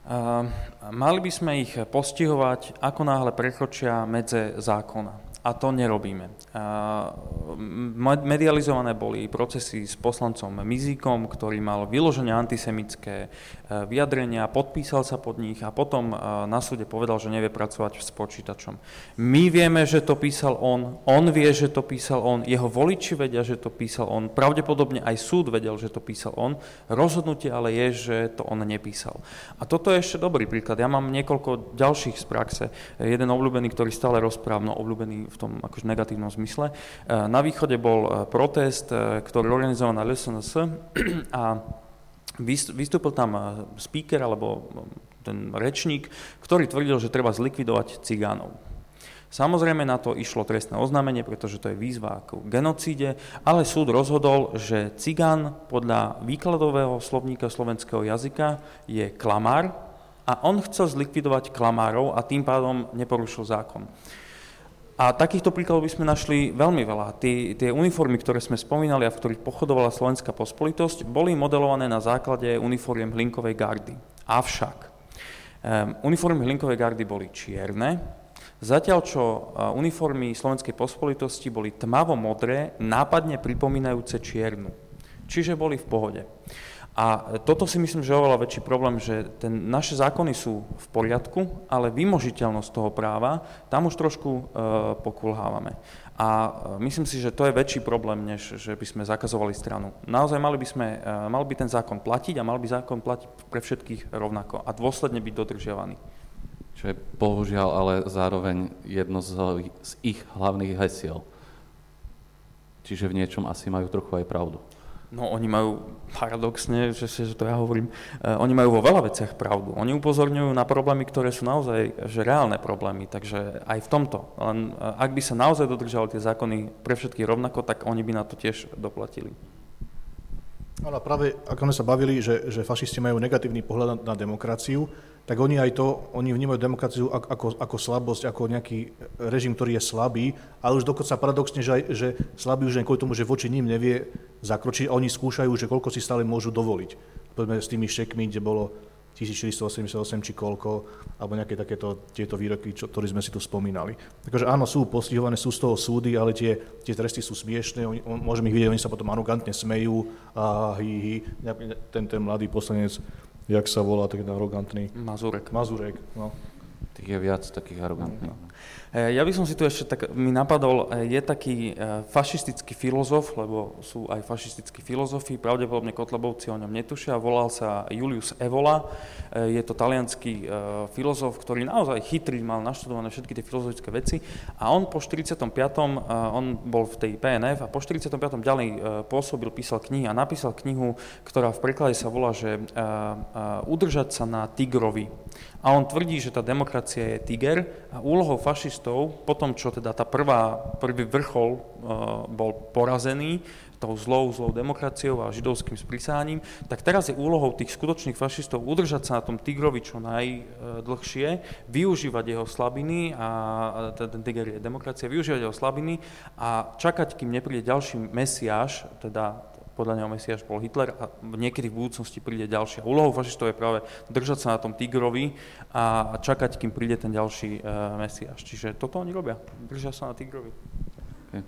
Uh, mali by sme ich postihovať, ako náhle prekročia medze zákona a to nerobíme. Medializované boli procesy s poslancom Mizíkom, ktorý mal vyloženie antisemické e, vyjadrenia, podpísal sa pod nich a potom e, na súde povedal, že nevie pracovať s počítačom. My vieme, že to písal on, on vie, že to písal on, jeho voliči vedia, že to písal on, pravdepodobne aj súd vedel, že to písal on, rozhodnutie ale je, že to on nepísal. A toto je ešte dobrý príklad. Ja mám niekoľko ďalších z praxe. Jeden obľúbený, ktorý stále rozprávam, no obľúbený v tom akože negatívnom zmysle. E, na východe bol e, protest, e, ktorý organizoval na LSNS *clears throat* a vystúpil tam speaker alebo ten rečník, ktorý tvrdil, že treba zlikvidovať cigánov. Samozrejme na to išlo trestné oznámenie, pretože to je výzva k genocíde, ale súd rozhodol, že cigán podľa výkladového slovníka slovenského jazyka je klamár a on chcel zlikvidovať klamárov a tým pádom neporušil zákon. A takýchto príkladov by sme našli veľmi veľa. Tí, tie uniformy, ktoré sme spomínali a v ktorých pochodovala slovenská pospolitosť, boli modelované na základe uniformiem Hlinkovej gardy. Avšak um, uniformy Hlinkovej gardy boli čierne, Zatiaľ, čo uniformy Slovenskej pospolitosti boli tmavo-modré, nápadne pripomínajúce čiernu. Čiže boli v pohode. A toto si myslím, že je oveľa väčší problém, že ten, naše zákony sú v poriadku, ale vymožiteľnosť toho práva, tam už trošku e, pokulhávame. A e, myslím si, že to je väčší problém, než že by sme zakazovali stranu. Naozaj mali by, sme, e, mal by ten zákon platiť a mal by zákon platiť pre všetkých rovnako a dôsledne byť dodržiavaný. Čo je bohužiaľ ale zároveň jedno z, z ich hlavných hesiel. Čiže v niečom asi majú trochu aj pravdu. No oni majú paradoxne, že, že to ja hovorím, uh, oni majú vo veľa veciach pravdu. Oni upozorňujú na problémy, ktoré sú naozaj že reálne problémy, takže aj v tomto. Len uh, ak by sa naozaj dodržali tie zákony pre všetkých rovnako, tak oni by na to tiež doplatili. Ale práve ako sme sa bavili, že, že fašisti majú negatívny pohľad na, na demokraciu, tak oni aj to, oni vnímajú demokraciu ako, ako slabosť, ako nejaký režim, ktorý je slabý, ale už dokonca paradoxne, že, aj, že slabý už aj kvôli tomu, že voči ním nevie zakročiť a oni skúšajú, že koľko si stále môžu dovoliť. Povedzme s tými šekmi, kde bolo 1488 či koľko, alebo nejaké takéto tieto výroky, čo, ktoré sme si tu spomínali. Takže áno, sú postihované, sú z toho súdy, ale tie, tie tresty sú smiešné, oni, on, môžeme ich vidieť, oni sa potom arogantne smejú a hý, hý. Ten, ten mladý poslanec jak sa volá ten arogantný? Mazurek. Mazurek, no. Tých je viac takých arogantných. No. E, ja by som si tu ešte tak, mi napadol, e, je taký e, fašistický filozof, lebo sú aj fašistickí filozofi, pravdepodobne Kotlebovci o ňom netušia, volal sa Julius Evola, je to talianský filozof, ktorý naozaj chytrý, mal naštudované všetky tie filozofické veci a on po 45. on bol v tej PNF a po 45. ďalej pôsobil, písal knihy a napísal knihu, ktorá v preklade sa volá, že udržať sa na tigrovi. A on tvrdí, že tá demokracia je tiger a úlohou fašistov, po tom, čo teda tá prvá, prvý vrchol uh, bol porazený, tou zlou, zlou demokraciou a židovským sprisáním, tak teraz je úlohou tých skutočných fašistov udržať sa na tom tigrovi čo najdlhšie, využívať jeho slabiny, a ten tiger je demokracia, využívať jeho slabiny a čakať, kým nepríde ďalší mesiáš, teda podľa neho Mesiáš bol Hitler a niekedy v budúcnosti príde ďalšia. Úlohou fašistov je práve držať sa na tom tigrovi a čakať, kým príde ten ďalší uh, Mesiáš. Čiže toto oni robia, držia sa na tigrovi. Okay.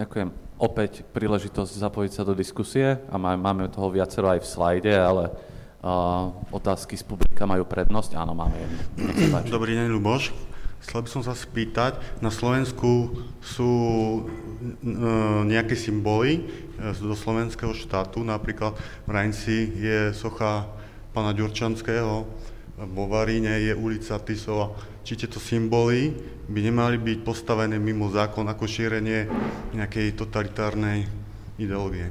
Ďakujem. Opäť príležitosť zapojiť sa do diskusie a máme toho viacero aj v slajde, ale uh, otázky z publika majú prednosť. Áno, máme jednu. Dobrý deň, Luboš. Chcel by som sa spýtať, na Slovensku sú e, nejaké symboly e, do slovenského štátu, napríklad v Rajnci je socha pána Ďurčanského, vo Varíne je ulica Tisova. Či tieto symboly by nemali byť postavené mimo zákon ako šírenie nejakej totalitárnej ideológie?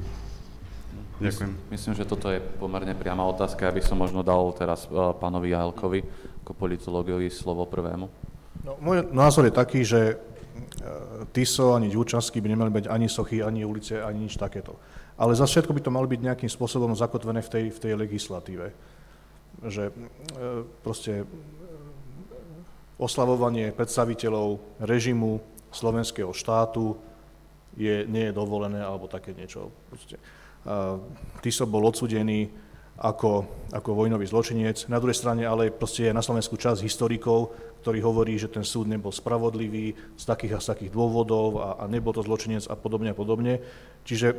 Ďakujem. Myslím, že toto je pomerne priama otázka. Ja by som možno dal teraz e, pánovi Jahelkovi ako politológovi slovo prvému. No, môj názor je taký, že e, Tiso ani Ďurčanský by nemali byť ani sochy, ani ulice, ani nič takéto. Ale za všetko by to malo byť nejakým spôsobom zakotvené v tej, v tej legislatíve. Že e, proste e, oslavovanie predstaviteľov režimu slovenského štátu je, nie je dovolené, alebo také niečo. Proste. Tiso bol odsudený ako, ako vojnový zločinec. Na druhej strane ale proste je na Slovensku čas historikov, ktorý hovorí, že ten súd nebol spravodlivý z takých a z takých dôvodov a, a nebol to zločinec a podobne a podobne. Čiže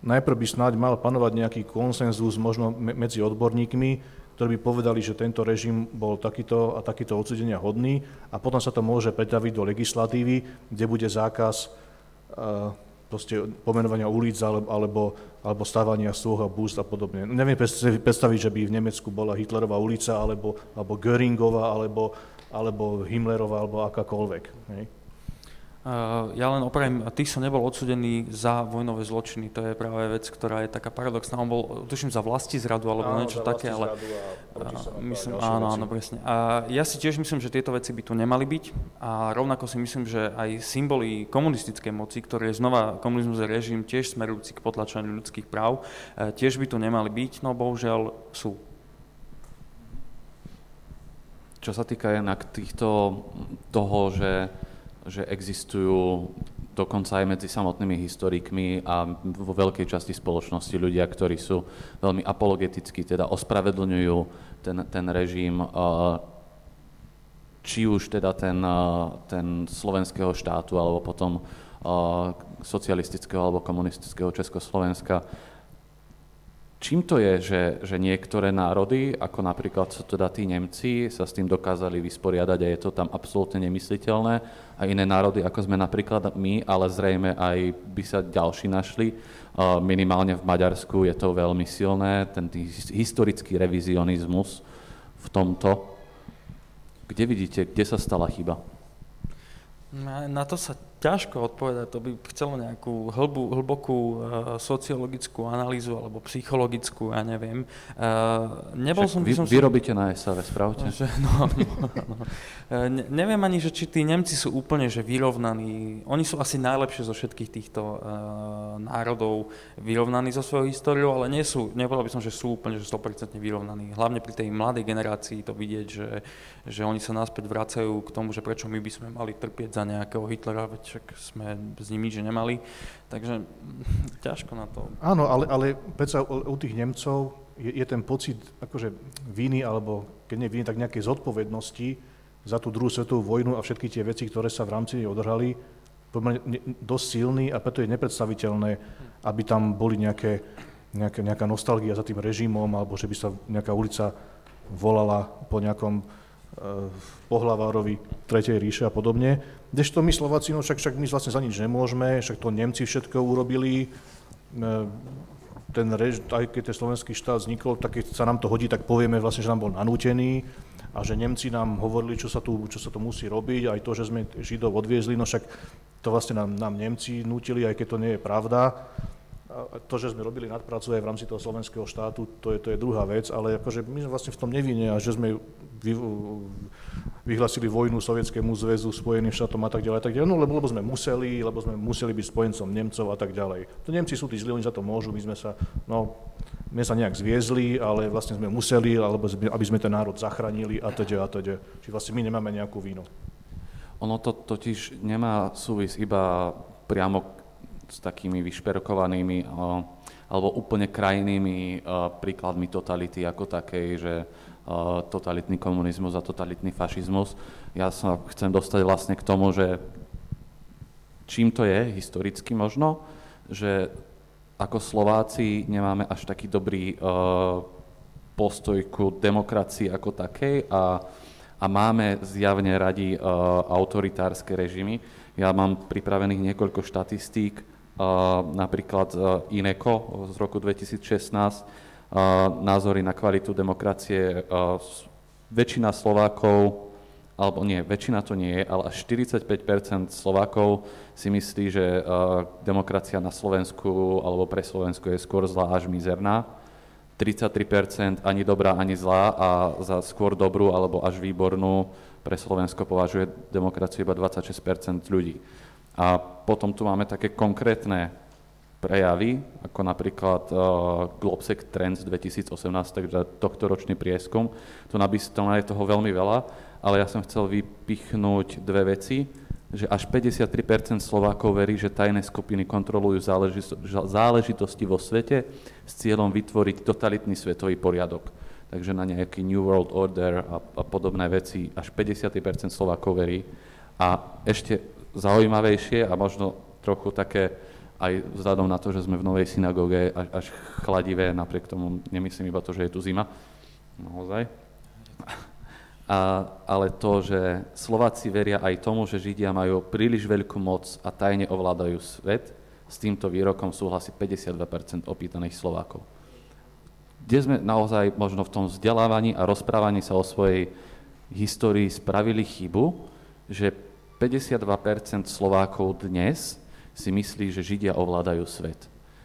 najprv by snáď mal panovať nejaký konsenzus možno medzi odborníkmi, ktorí by povedali, že tento režim bol takýto a takýto odsudenia hodný a potom sa to môže pretaviť do legislatívy, kde bude zákaz uh, pomenovania ulic alebo, alebo, alebo stávania stôh búst a podobne. Neviem predstaviť, že by v Nemecku bola Hitlerová ulica alebo, alebo Göringová alebo, alebo Himmlerová alebo akákoľvek. Hej. Uh, ja len opravím, Tiso nebol odsudený za vojnové zločiny, to je práve vec, ktorá je taká paradoxná. On bol, tuším, za vlasti zradu alebo áno, niečo také, ale... A myslím, áno, áno, presne. A ja si tiež myslím, že tieto veci by tu nemali byť a rovnako si myslím, že aj symboly komunistickej moci, ktoré je znova komunizmus režim tiež smerujúci k potlačaniu ľudských práv, e, tiež by tu nemali byť, no bohužiaľ sú. Čo sa týka jednak týchto toho, že že existujú dokonca aj medzi samotnými historikmi a vo veľkej časti spoločnosti ľudia, ktorí sú veľmi apologetickí, teda ospravedlňujú ten, ten režim, či už teda ten, ten slovenského štátu, alebo potom socialistického alebo komunistického Československa, Čím to je, že, že niektoré národy, ako napríklad sú teda tí Nemci, sa s tým dokázali vysporiadať a je to tam absolútne nemysliteľné a iné národy, ako sme napríklad my, ale zrejme aj by sa ďalší našli, minimálne v Maďarsku je to veľmi silné, ten historický revizionizmus v tomto. Kde vidíte, kde sa stala chyba? Na to sa ťažko odpovedať, to by chcelo nejakú hlbu, hlbokú uh, sociologickú analýzu alebo psychologickú, ja neviem. Uh, nebol Však som, vy, som vy robíte na SAV, spravte. Že, no, no, no. Uh, ne, neviem ani, že či tí Nemci sú úplne že vyrovnaní. Oni sú asi najlepšie zo všetkých týchto uh, národov vyrovnaní zo svojou históriou, ale nie sú, nepovedal by som, že sú úplne že 100% vyrovnaní. Hlavne pri tej mladej generácii to vidieť, že, že oni sa naspäť vracajú k tomu, že prečo my by sme mali trpieť za nejakého Hitlera, veď však sme s nimi že nemali, takže *laughs* ťažko na to. Áno, ale, ale predsa u, u tých Nemcov je, je ten pocit akože viny, alebo keď nie viny, tak nejakej zodpovednosti za tú druhú svetovú vojnu a všetky tie veci, ktoré sa v rámci nej odohrali, pomerne dosť silný a preto je nepredstaviteľné, aby tam boli nejaké, nejaké, nejaká nostalgia za tým režimom, alebo že by sa nejaká ulica volala po nejakom pohlavárovi Tretej ríše a podobne. Kdežto my Slováci, no však, však my vlastne za nič nemôžeme, však to Nemci všetko urobili, e, ten rež, aj keď ten slovenský štát vznikol, tak keď sa nám to hodí, tak povieme vlastne, že nám bol nanútený a že Nemci nám hovorili, čo sa tu, čo sa tu musí robiť, aj to, že sme Židov odviezli, no však to vlastne nám, nám Nemci nutili, aj keď to nie je pravda to, že sme robili nadpracu aj v rámci toho slovenského štátu, to je, to je druhá vec, ale akože my sme vlastne v tom nevinne a že sme vy, vyhlasili vojnu Sovietskému zväzu, Spojeným štátom a tak ďalej, tak ďalej, no lebo, lebo sme museli, lebo sme museli byť spojencom Nemcov a tak ďalej. To Nemci sú tí zlí, oni za to môžu, my sme sa, no, my sa nejak zviezli, ale vlastne sme museli, alebo aby sme ten národ zachránili a teda a teda. Čiže vlastne my nemáme nejakú vínu. Ono to totiž nemá súvis iba priamo s takými vyšperkovanými alebo úplne krajnými príkladmi totality ako takej, že totalitný komunizmus a totalitný fašizmus. Ja sa chcem dostať vlastne k tomu, že čím to je historicky možno, že ako Slováci nemáme až taký dobrý postoj ku demokracii ako takej a, a máme zjavne radi autoritárske režimy. Ja mám pripravených niekoľko štatistík, napríklad INECO z roku 2016, názory na kvalitu demokracie. Väčšina Slovákov, alebo nie, väčšina to nie je, ale až 45% Slovákov si myslí, že demokracia na Slovensku alebo pre Slovensku je skôr zlá až mizerná. 33% ani dobrá, ani zlá a za skôr dobrú alebo až výbornú pre Slovensko považuje demokraciu iba 26% ľudí. A potom tu máme také konkrétne prejavy, ako napríklad uh, Globsec Trends 2018, takže tohto ročný prieskum. Tu je toho veľmi veľa, ale ja som chcel vypichnúť dve veci, že až 53% Slovákov verí, že tajné skupiny kontrolujú záležitosti vo svete s cieľom vytvoriť totalitný svetový poriadok. Takže na nejaký New World Order a, a podobné veci až 50% Slovákov verí. A ešte zaujímavejšie a možno trochu také aj vzhľadom na to, že sme v novej synagóge až, až chladivé, napriek tomu nemyslím iba to, že je tu zima, naozaj. A, ale to, že Slováci veria aj tomu, že Židia majú príliš veľkú moc a tajne ovládajú svet, s týmto výrokom súhlasí 52% opýtaných Slovákov. Kde sme naozaj možno v tom vzdelávaní a rozprávaní sa o svojej histórii spravili chybu, že 52% Slovákov dnes si myslí, že Židia ovládajú svet.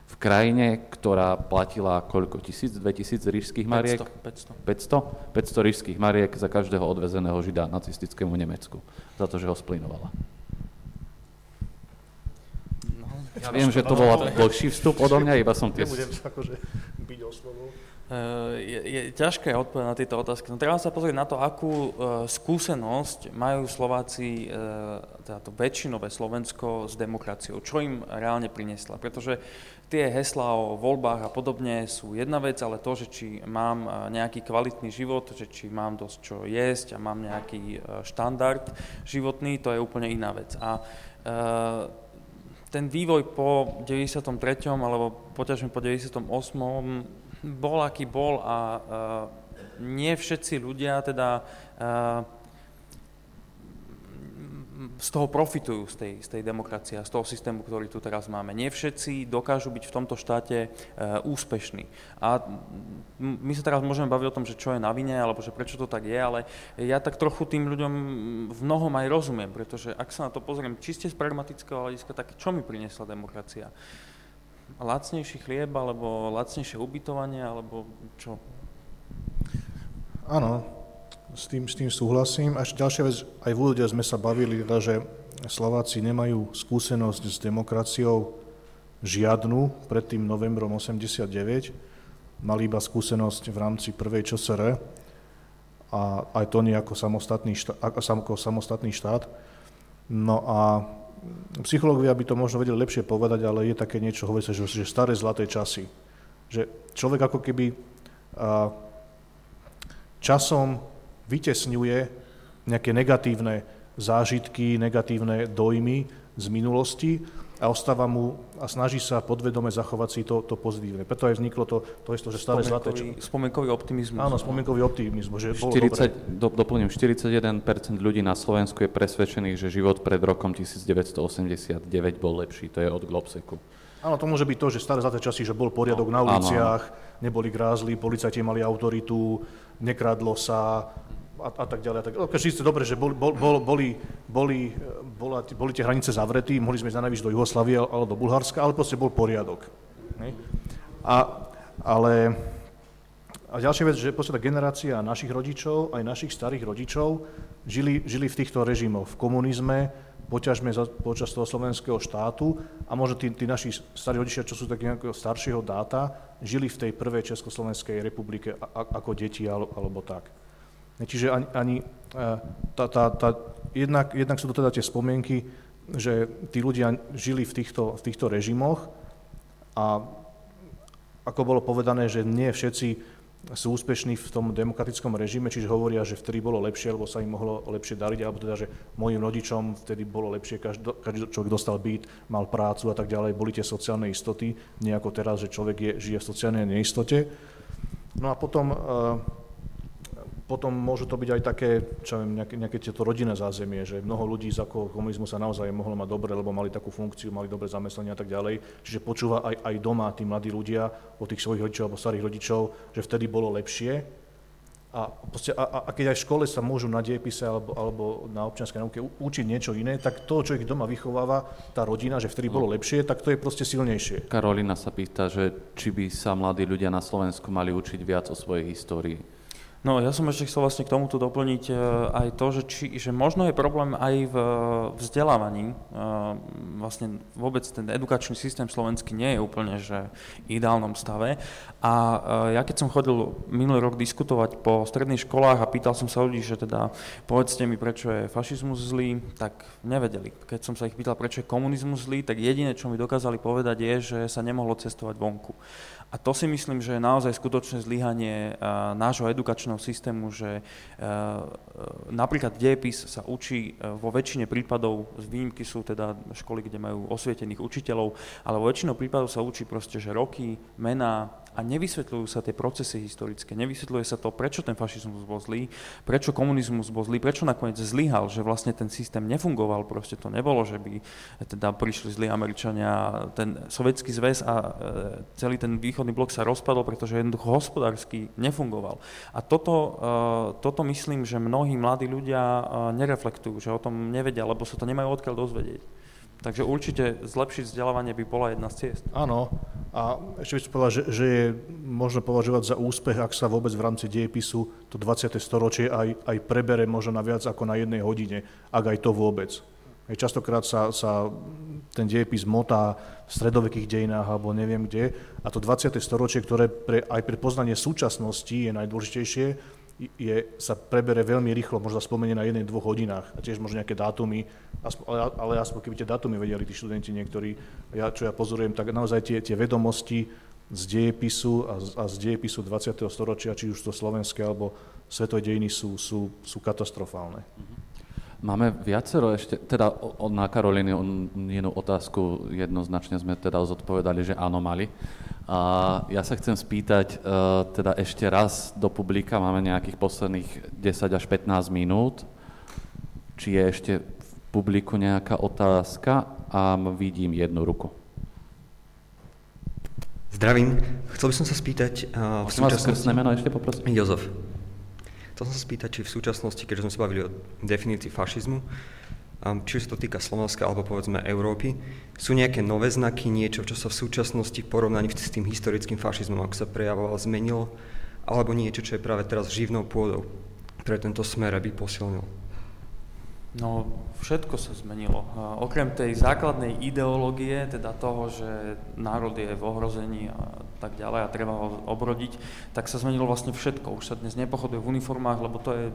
V krajine, ktorá platila koľko? Tisíc, dve tisíc rížských mariek? 500. 500? 500 rížských mariek za každého odvezeného Žida nacistickému Nemecku. Za to, že ho splinovala. No, ja viem, že to bol dlhší vstup odo mňa, iba som tie... Nebudem akože byť o slovo. Eh, je, je ťažké odpovedať na tieto otázky. No treba sa pozrieť na to, akú uh, skúsenosť majú Slováci, uh, teda to väčšinové Slovensko s demokraciou, čo im reálne priniesla. Pretože tie heslá o voľbách a podobne sú jedna vec, ale to, že či mám nejaký kvalitný život, že či mám dosť čo jesť a mám nejaký štandard životný, to je úplne iná vec. A uh, ten vývoj po 93. alebo poťažme po 98 bol, aký bol a uh, nie všetci ľudia teda uh, z toho profitujú, z tej, z tej demokracie a z toho systému, ktorý tu teraz máme. Nie všetci dokážu byť v tomto štáte uh, úspešní. A my sa teraz môžeme baviť o tom, že čo je na vine, alebo že prečo to tak je, ale ja tak trochu tým ľuďom v mnohom aj rozumiem, pretože ak sa na to pozriem čiste z pragmatického hľadiska, tak čo mi priniesla demokracia? Lacnejší chlieb, alebo lacnejšie ubytovanie, alebo čo? Áno, s tým, s tým súhlasím. Ešte ďalšia vec, aj v úvode sme sa bavili, teda, že Slováci nemajú skúsenosť s demokraciou žiadnu pred tým novembrom 89. Mali iba skúsenosť v rámci prvej ČSR a aj to nie ako samostatný štát, ako samostatný štát. No a psychológovia by to možno vedeli lepšie povedať, ale je také niečo, hovorí sa, že, že staré zlaté časy. Že človek ako keby a, časom vytesňuje nejaké negatívne zážitky, negatívne dojmy z minulosti a ostáva mu a snaží sa podvedome zachovať si to, to pozitívne. Preto aj vzniklo to, to isto, že staré zlaté... Spomienkový optimizmus. Áno, spomienkový optimizmus, že 40, do, doplním, 41% ľudí na Slovensku je presvedčených, že život pred rokom 1989 bol lepší. To je od Globseku. Áno, to môže byť to, že staré zlaté časy, že bol poriadok no, na uliciach, áno. neboli grázli, policajti mali autoritu, nekradlo sa, a, a tak ďalej. A tak, okay, ste dobre, že bol, bol, bol, boli, boli, bola, boli tie hranice zavretí, mohli sme ísť na do Jugoslavie alebo do Bulharska, ale proste bol poriadok. A, ale a ďalšia vec, že tá generácia našich rodičov, aj našich starých rodičov, žili, žili v týchto režimoch, v komunizme, poťažme za, počas toho slovenského štátu a možno tí, tí naši starí rodičia, čo sú tak nejakého staršieho dáta, žili v tej prvej Československej republike ako deti alebo, alebo tak. Čiže ani, ani e, tá, tá, tá, jednak, jednak sú to teda tie spomienky, že tí ľudia žili v týchto, v týchto režimoch a ako bolo povedané, že nie všetci sú úspešní v tom demokratickom režime, čiže hovoria, že vtedy bolo lepšie, alebo sa im mohlo lepšie dariť, alebo teda, že mojim rodičom vtedy bolo lepšie, každý, každý človek dostal byt, mal prácu a tak ďalej, boli tie sociálne istoty, nie ako teraz, že človek je, žije v sociálnej neistote. No a potom e, potom môžu to byť aj také, čo viem, nejaké, nejaké tieto rodinné zázemie, že mnoho ľudí z ako komunizmu sa naozaj mohlo mať dobre, lebo mali takú funkciu, mali dobre zamestnanie a tak ďalej. Čiže počúva aj, aj doma tí mladí ľudia o tých svojich rodičov alebo starých rodičov, že vtedy bolo lepšie. A, proste, a, a keď aj v škole sa môžu na diepise alebo, alebo na občianskej nauke učiť niečo iné, tak to, čo ich doma vychováva, tá rodina, že vtedy bolo lepšie, tak to je proste silnejšie. Karolina sa pýta, že či by sa mladí ľudia na Slovensku mali učiť viac o svojej histórii. No ja som ešte chcel vlastne k tomuto doplniť e, aj to, že, či, že možno je problém aj v vzdelávaní. E, vlastne vôbec ten edukačný systém slovenský nie je úplne že v ideálnom stave. A e, ja keď som chodil minulý rok diskutovať po stredných školách a pýtal som sa ľudí, že teda povedzte mi, prečo je fašizmus zlý, tak nevedeli. Keď som sa ich pýtal, prečo je komunizmus zlý, tak jediné, čo mi dokázali povedať je, že sa nemohlo cestovať vonku. A to si myslím, že je naozaj skutočné zlyhanie nášho edukačného systému, že napríklad dejepis sa učí vo väčšine prípadov, z výnimky sú teda školy, kde majú osvietených učiteľov, ale vo väčšinou prípadov sa učí proste, že roky, mená, a nevysvetľujú sa tie procesy historické, nevysvetľuje sa to, prečo ten fašizmus bol zlý, prečo komunizmus bol zlý, prečo nakoniec zlyhal, že vlastne ten systém nefungoval, proste to nebolo, že by teda prišli zlí Američania, ten sovietský zväz a e, celý ten východný blok sa rozpadol, pretože jednoducho hospodársky nefungoval. A toto, toto myslím, že mnohí mladí ľudia nereflektujú, že o tom nevedia, lebo sa to nemajú odkiaľ dozvedieť. Takže určite zlepšiť vzdelávanie by bola jedna z ciest. Áno. A ešte by som povedal, že, že je možno považovať za úspech, ak sa vôbec v rámci dejepisu to 20. storočie aj, aj prebere možno na viac ako na jednej hodine, ak aj to vôbec. Častokrát sa, sa ten dejepis motá v stredovekých dejinách alebo neviem kde a to 20. storočie, ktoré pre, aj pre poznanie súčasnosti je najdôležitejšie, je, sa prebere veľmi rýchlo, možno spomenie na jednej, dvoch hodinách a tiež možno nejaké dátumy, ale, ale aspoň keby tie dátumy vedeli tí študenti niektorí, ja, čo ja pozorujem, tak naozaj tie, tie vedomosti z dejepisu a a z dejepisu 20. storočia, či už to slovenské alebo svetové dejiny sú, sú, sú katastrofálne. Máme viacero ešte, teda na Karolíny jednu otázku jednoznačne sme teda zodpovedali, že áno mali. A ja sa chcem spýtať uh, teda ešte raz do publika, máme nejakých posledných 10 až 15 minút, či je ešte v publiku nejaká otázka a vidím jednu ruku. Zdravím. Chcel by som sa spýtať... Uh, v súčasnosti... meno ešte poprosím? Jozef. Chcel som sa spýtať, či v súčasnosti, keďže sme sa bavili o definícii fašizmu, či sa to týka Slovenska alebo povedzme Európy, sú nejaké nové znaky, niečo, čo sa v súčasnosti v porovnaní s tým historickým fašizmom, ako sa prejavoval, zmenilo, alebo niečo, čo je práve teraz živnou pôdou pre tento smer, aby posilnil? No, všetko sa zmenilo. Okrem tej základnej ideológie, teda toho, že národ je v ohrození a tak ďalej a treba ho obrodiť, tak sa zmenilo vlastne všetko. Už sa dnes nepochoduje v uniformách, lebo to je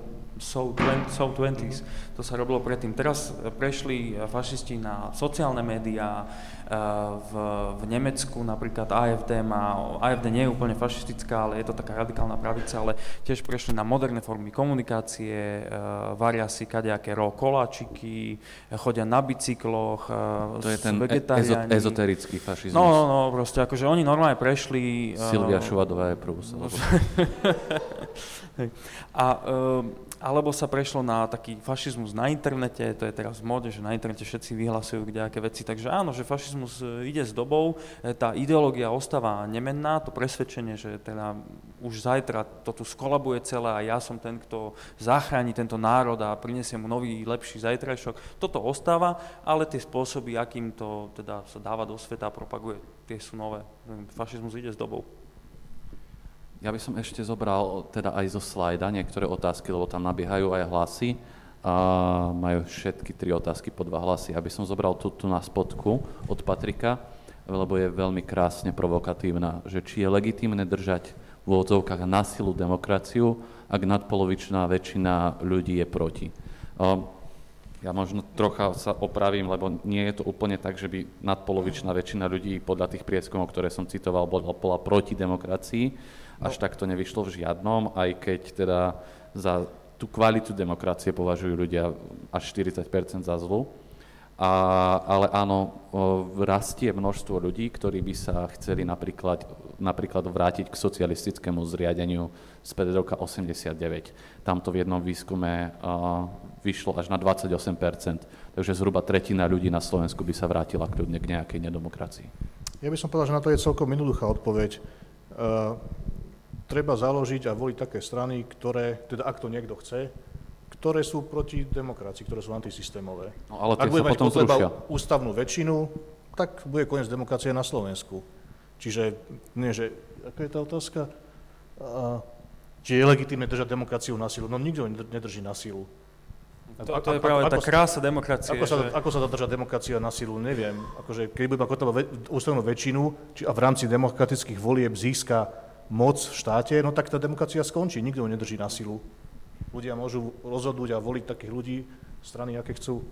so, 20, so 20s. To sa robilo predtým. Teraz prešli fašisti na sociálne médiá, v, v Nemecku napríklad AFD má, AFD nie je úplne fašistická, ale je to taká radikálna pravica, ale tiež prešli na moderné formy komunikácie, varia si kadejaké ro koláčiky, chodia na bicykloch, to je ten e- ezoterický fašizmus. No, no, no, proste akože oni normálne prešli... Silvia Šuvadová je prús. *laughs* a alebo sa prešlo na taký fašizmus na internete, to je teraz v móde, že na internete všetci vyhlasujú nejaké veci, takže áno, že fašizmus e, ide s dobou, e, tá ideológia ostáva nemenná, to presvedčenie, že teda už zajtra to tu skolabuje celé a ja som ten, kto zachráni tento národ a prinesie mu nový, lepší zajtrajšok, toto ostáva, ale tie spôsoby, akým to teda sa dáva do sveta a propaguje, tie sú nové. Fašizmus ide s dobou. Ja by som ešte zobral teda aj zo slajda niektoré otázky, lebo tam nabiehajú aj hlasy. A majú všetky tri otázky po dva hlasy. Aby som zobral tú, tú na spodku od Patrika, lebo je veľmi krásne provokatívna, že či je legitímne držať úvodzovkách na silu demokraciu, ak nadpolovičná väčšina ľudí je proti. Ja možno trocha sa opravím, lebo nie je to úplne tak, že by nadpolovičná väčšina ľudí podľa tých prieskumov, ktoré som citoval, bola, bola proti demokracii až no. tak to nevyšlo v žiadnom, aj keď teda za tú kvalitu demokracie považujú ľudia až 40% za zlu. A, ale áno, rastie množstvo ľudí, ktorí by sa chceli napríklad, napríklad vrátiť k socialistickému zriadeniu z roka 89. Tamto v jednom výskume vyšlo až na 28% takže zhruba tretina ľudí na Slovensku by sa vrátila kľudne k nejakej nedemokracii. Ja by som povedal, že na to je celkom jednoduchá odpoveď. Uh, treba založiť a voliť také strany, ktoré, teda ak to niekto chce, ktoré sú proti demokracii, ktoré sú antisystémové. No, ale Ak bude mať potom zrušia. ústavnú väčšinu, tak bude koniec demokracie na Slovensku. Čiže, nie, že, aká je tá otázka? A, či je legitímne držať demokraciu na silu? No nikto nedrží na silu. To, to je práve tá krása demokracie. Ako, že... sa, ako sa dá držať demokracia na silu, neviem. Akože, keď bude mať ústavnú väčšinu, či a v rámci demokratických volieb získa moc v štáte, no tak tá demokracia skončí, nikto ho nedrží na silu. Ľudia môžu rozhodnúť a voliť takých ľudí, strany, aké chcú.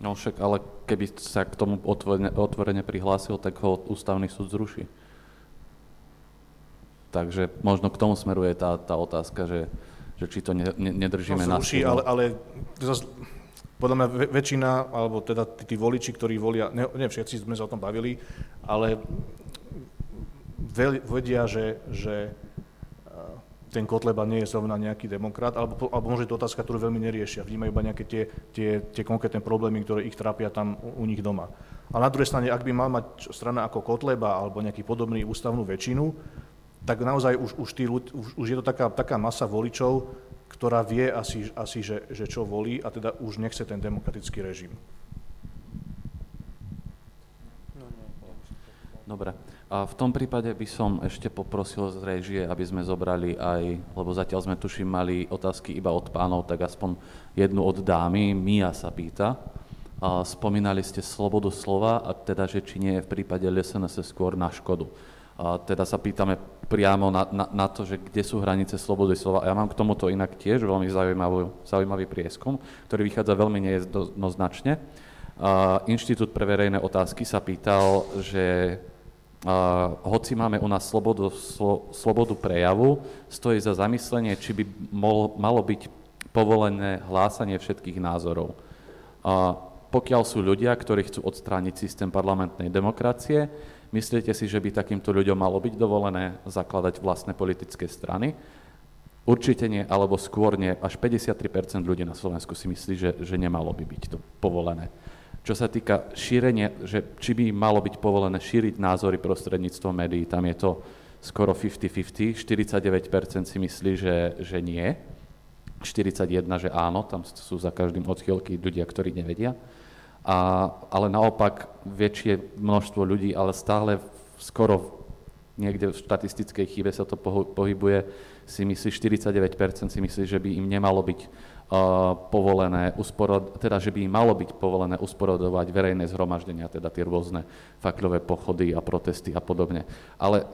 No však, ale keby sa k tomu otvorene, otvorene prihlásil, tak ho ústavný súd zruší. Takže možno k tomu smeruje tá, tá otázka, že, že či to ne, ne, nedržíme no, zruší, na. Ale, ale zas, podľa mňa väčšina, alebo teda tí, tí voliči, ktorí volia, ne, ne všetci sme sa o tom bavili, ale vedia, že, že ten Kotleba nie je zrovna nejaký demokrat, alebo, alebo je to otázka, ktorú veľmi neriešia. Vnímajú iba nejaké tie, tie, tie konkrétne problémy, ktoré ich trápia tam u, u nich doma. Ale na druhej strane, ak by mal mať strana ako Kotleba alebo nejaký podobný ústavnú väčšinu, tak naozaj už, už, tí, už, už je to taká, taká masa voličov, ktorá vie asi, asi že, že čo volí a teda už nechce ten demokratický režim. Dobre. A v tom prípade by som ešte poprosil z režie, aby sme zobrali aj, lebo zatiaľ sme tuším mali otázky iba od pánov, tak aspoň jednu od dámy. Mia sa pýta. A spomínali ste slobodu slova a teda, že či nie je v prípade LSNS skôr na škodu. A teda sa pýtame priamo na, na, na to, že kde sú hranice slobody slova. Ja mám k tomuto inak tiež veľmi zaujímavý, zaujímavý prieskum, ktorý vychádza veľmi nejednoznačne. Inštitút pre verejné otázky sa pýtal, že Hoci máme u nás slobodu, slo, slobodu prejavu, stojí za zamyslenie, či by mol, malo byť povolené hlásanie všetkých názorov. Uh, pokiaľ sú ľudia, ktorí chcú odstrániť systém parlamentnej demokracie, myslíte si, že by takýmto ľuďom malo byť dovolené zakladať vlastné politické strany? Určite nie, alebo skôr nie. Až 53% ľudí na Slovensku si myslí, že, že nemalo by byť to povolené. Čo sa týka šírenia, že či by malo byť povolené šíriť názory prostredníctvom médií, tam je to skoro 50-50, 49% si myslí, že, že nie, 41, že áno, tam sú za každým odchylky ľudia, ktorí nevedia. A, ale naopak väčšie množstvo ľudí, ale stále skoro niekde v štatistickej chybe sa to pohybuje, si myslí, 49% si myslí, že by im nemalo byť povolené, usporod, teda že by malo byť povolené usporadovať verejné zhromaždenia, teda tie rôzne fakľové pochody a protesty a podobne. Ale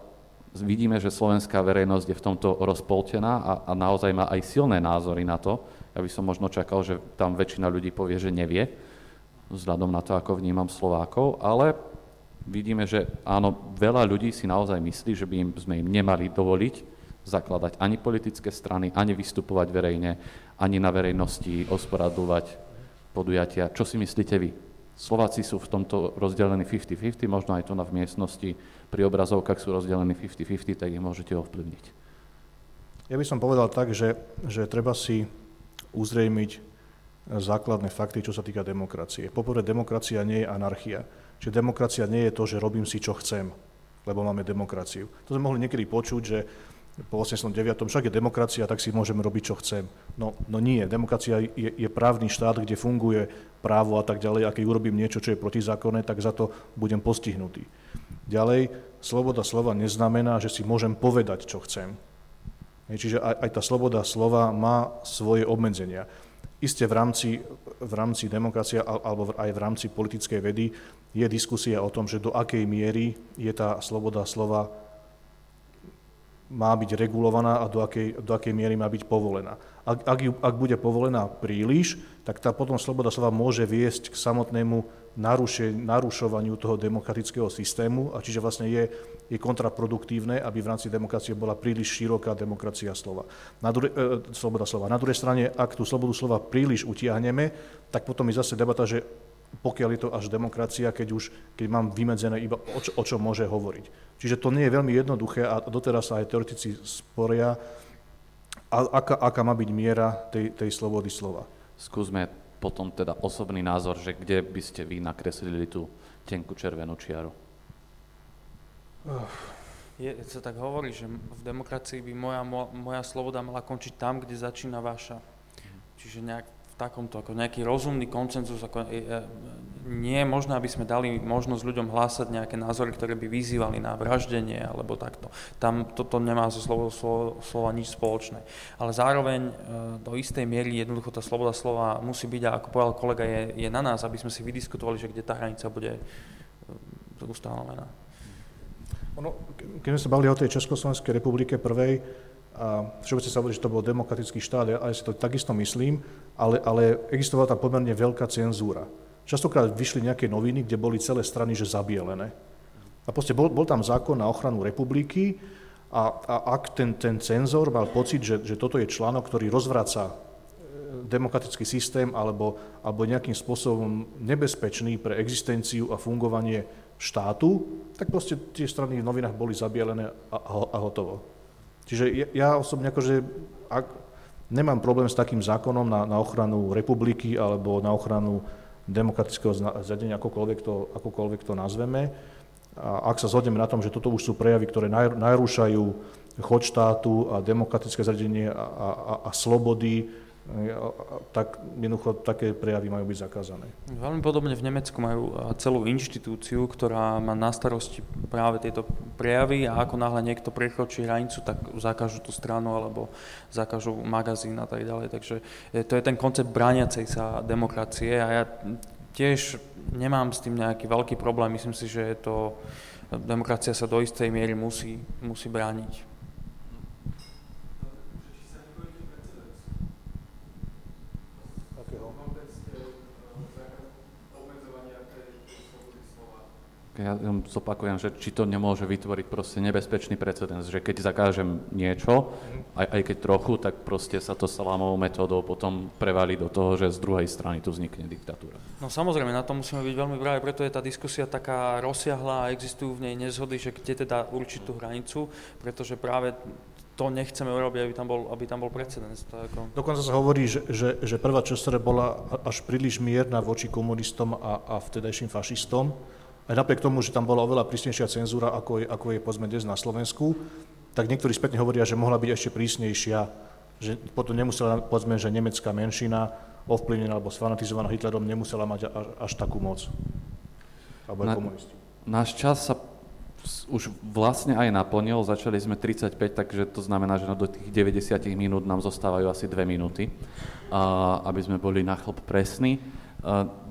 vidíme, že slovenská verejnosť je v tomto rozpoltená a, a naozaj má aj silné názory na to. Ja by som možno čakal, že tam väčšina ľudí povie, že nevie, vzhľadom na to, ako vnímam Slovákov, ale vidíme, že áno, veľa ľudí si naozaj myslí, že by im, sme im nemali dovoliť zakladať ani politické strany, ani vystupovať verejne, ani na verejnosti osporadovať podujatia. Čo si myslíte vy? Slováci sú v tomto rozdelení 50-50, možno aj tu na v miestnosti pri obrazovkách sú rozdelení 50-50, tak ich môžete ovplyvniť. Ja by som povedal tak, že, že treba si uzrejmiť základné fakty, čo sa týka demokracie. Poprvé, demokracia nie je anarchia. Čiže demokracia nie je to, že robím si, čo chcem, lebo máme demokraciu. To sme mohli niekedy počuť, že po 89. však je demokracia, tak si môžem robiť, čo chcem. No, no nie, demokracia je, je právny štát, kde funguje právo a tak ďalej a keď urobím niečo, čo je protizákonné, tak za to budem postihnutý. Ďalej, sloboda slova neznamená, že si môžem povedať, čo chcem. Čiže aj, aj tá sloboda slova má svoje obmedzenia. Isté v rámci, v rámci demokracie alebo aj v rámci politickej vedy je diskusia o tom, že do akej miery je tá sloboda slova má byť regulovaná a do akej, do akej miery má byť povolená. Ak, ak, ju, ak bude povolená príliš, tak tá potom sloboda slova môže viesť k samotnému naruše, narušovaniu toho demokratického systému a čiže vlastne je, je kontraproduktívne, aby v rámci demokracie bola príliš široká demokracia slova. Na dru- e, sloboda slova. Na druhej strane, ak tú slobodu slova príliš utiahneme, tak potom je zase debata, že pokiaľ je to až demokracia, keď už keď mám vymedzené iba o, čo, o čom môže hovoriť. Čiže to nie je veľmi jednoduché a doteraz sa aj teoretici sporia, a, aká, aká má byť miera tej, tej slobody slova. Skúsme potom teda osobný názor, že kde by ste vy nakreslili tú tenkú červenú čiaru. Je, sa tak hovorí, že v demokracii by moja, moja sloboda mala končiť tam, kde začína vaša. Čiže nejak takomto, ako nejaký rozumný koncenzus, ako e, e, nie je možné, aby sme dali možnosť ľuďom hlásať nejaké názory, ktoré by vyzývali na vraždenie alebo takto. Tam toto nemá so slovo, slovo, slova nič spoločné. Ale zároveň e, do istej miery jednoducho tá sloboda slova musí byť, a ako povedal kolega, je, je na nás, aby sme si vydiskutovali, že kde tá hranica bude ustanovená. Ono, keď sme sa bavili o tej Československej republike prvej, a všeobecne sa hovorí, že to bol demokratický štát, ja, ja si to takisto myslím, ale, ale existovala tam pomerne veľká cenzúra. Častokrát vyšli nejaké noviny, kde boli celé strany že zabielené. A proste bol, bol tam zákon na ochranu republiky a, a ak ten, ten cenzor mal pocit, že, že toto je článok, ktorý rozvraca e, demokratický systém alebo, alebo nejakým spôsobom nebezpečný pre existenciu a fungovanie štátu, tak proste tie strany v novinách boli zabielené a, a hotovo. Čiže ja, ja osobne akože, ak, nemám problém s takým zákonom na, na ochranu republiky alebo na ochranu demokratického zriadenia, akokoľvek to, akokoľvek to nazveme. A ak sa zhodneme na tom, že toto už sú prejavy, ktoré narúšajú chod štátu a demokratické zriadenie a, a, a slobody, tak jednoducho také prejavy majú byť zakázané. Veľmi podobne v Nemecku majú celú inštitúciu, ktorá má na starosti práve tieto prejavy a ako náhle niekto prekročí hranicu, tak zakážu tú stranu alebo zakážu magazín a tak ďalej. Takže to je ten koncept brániacej sa demokracie a ja tiež nemám s tým nejaký veľký problém. Myslím si, že je to, demokracia sa do istej miery musí, musí brániť. Ja zopakujem, že či to nemôže vytvoriť proste nebezpečný precedens, že keď zakážem niečo, aj, aj keď trochu, tak proste sa to salámovou metódou potom prevalí do toho, že z druhej strany tu vznikne diktatúra. No samozrejme, na to musíme byť veľmi práve, preto je tá diskusia taká rozsiahla a existujú v nej nezhody, že kde teda určitú hranicu, pretože práve to nechceme urobiť, aby tam bol, aby tam bol precedens. To ako... Dokonca sa hovorí, že, že, že prvá časť bola až príliš mierna voči komunistom a, a vtedajším fašistom, aj napriek tomu, že tam bola oveľa prísnejšia cenzúra, ako je, ako je povedzme dnes na Slovensku, tak niektorí spätne hovoria, že mohla byť ešte prísnejšia, že potom nemusela, povedzme, že nemecká menšina ovplyvnená alebo sfanatizovaná Hitlerom nemusela mať až, až takú moc. Alebo aj komunisti. Náš čas sa už vlastne aj naplnil, začali sme 35, takže to znamená, že do tých 90 minút nám zostávajú asi 2 minúty, aby sme boli na chlop presní.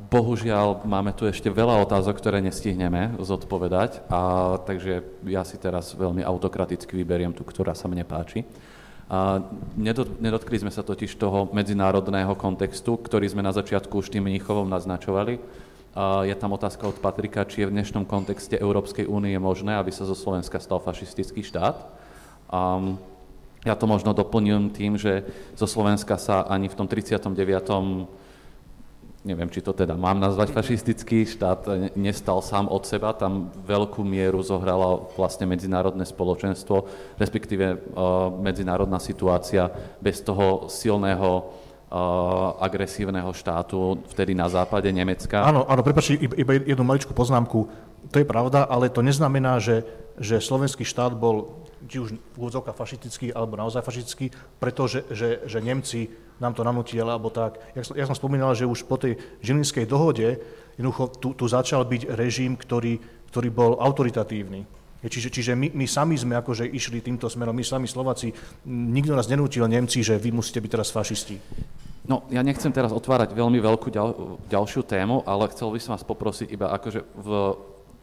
Bohužiaľ, máme tu ešte veľa otázok, ktoré nestihneme zodpovedať, a, takže ja si teraz veľmi autokraticky vyberiem tú, ktorá sa mne páči. A, nedotkli sme sa totiž toho medzinárodného kontextu, ktorý sme na začiatku už tým Mnichovom naznačovali. A, je tam otázka od Patrika, či je v dnešnom kontexte Európskej únie možné, aby sa zo Slovenska stal fašistický štát. A, ja to možno doplním tým, že zo Slovenska sa ani v tom 39 neviem, či to teda mám nazvať fašistický štát, nestal sám od seba, tam veľkú mieru zohrala vlastne medzinárodné spoločenstvo, respektíve uh, medzinárodná situácia bez toho silného uh, agresívneho štátu, vtedy na západe Nemecka. Áno, áno, prepáčte, iba jednu maličkú poznámku. To je pravda, ale to neznamená, že, že slovenský štát bol či už v úvodzovkách fašistický alebo naozaj fašistický, pretože že, že Nemci nám to nanútili, alebo tak. Ja som, ja som spomínal, že už po tej Žilinskej dohode jednoducho tu, tu začal byť režim, ktorý, ktorý bol autoritatívny. Čiže, čiže my, my sami sme akože išli týmto smerom, my sami Slováci, nikto nás nenútil Nemci, že vy musíte byť teraz fašisti. No, ja nechcem teraz otvárať veľmi veľkú ďal, ďalšiu tému, ale chcel by som vás poprosiť iba akože v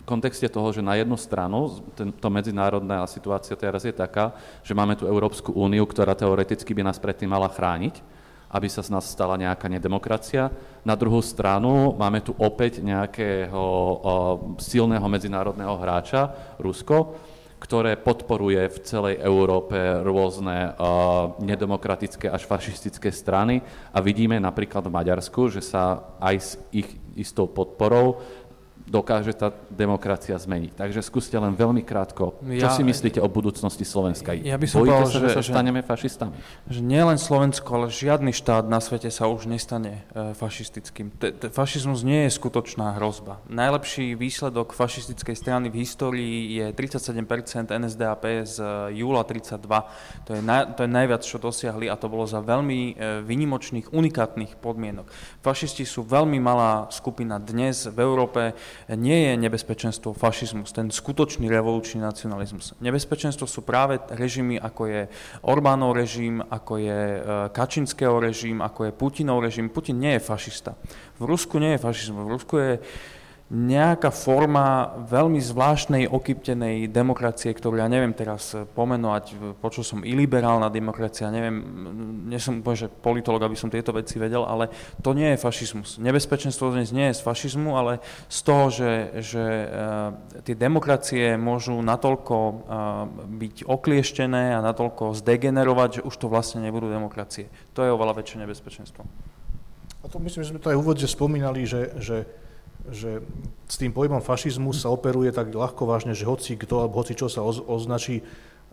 kontexte toho, že na jednu stranu tento medzinárodná situácia teraz je taká, že máme tu Európsku úniu, ktorá teoreticky by nás predtým mala chrániť, aby sa z nás stala nejaká nedemokracia. Na druhú stranu máme tu opäť nejakého silného medzinárodného hráča, Rusko, ktoré podporuje v celej Európe rôzne uh, nedemokratické až fašistické strany a vidíme napríklad v Maďarsku, že sa aj s ich istou podporou dokáže tá demokracia zmeniť. Takže skúste len veľmi krátko, čo ja, si myslíte o budúcnosti Slovenska? Ja by som povedal, sa, že, že staneme fašistami? Že nielen Slovensko, ale žiadny štát na svete sa už nestane e, fašistickým. T- t- fašizmus nie je skutočná hrozba. Najlepší výsledok fašistickej strany v histórii je 37% NSDAP z e, júla 32. To je, na, to je najviac, čo dosiahli a to bolo za veľmi e, vynimočných, unikátnych podmienok. Fašisti sú veľmi malá skupina dnes v Európe nie je nebezpečenstvo fašizmus, ten skutočný revolučný nacionalizmus. Nebezpečenstvo sú práve režimy, ako je Orbánov režim, ako je e, Kačinského režim, ako je Putinov režim. Putin nie je fašista. V Rusku nie je fašizmus. V Rusku je nejaká forma veľmi zvláštnej okyptenej demokracie, ktorú ja neviem teraz pomenovať, počul som iliberálna demokracia, neviem, nie som úplne, že politolog, aby som tieto veci vedel, ale to nie je fašizmus. Nebezpečenstvo dnes nie je z fašizmu, ale z toho, že, že uh, tie demokracie môžu natoľko uh, byť oklieštené a natoľko zdegenerovať, že už to vlastne nebudú demokracie. To je oveľa väčšie nebezpečenstvo. A to myslím, že sme to aj v úvode spomínali, že, že že s tým pojmom fašizmus sa operuje tak ľahko vážne, že hoci kto alebo hoci čo sa označí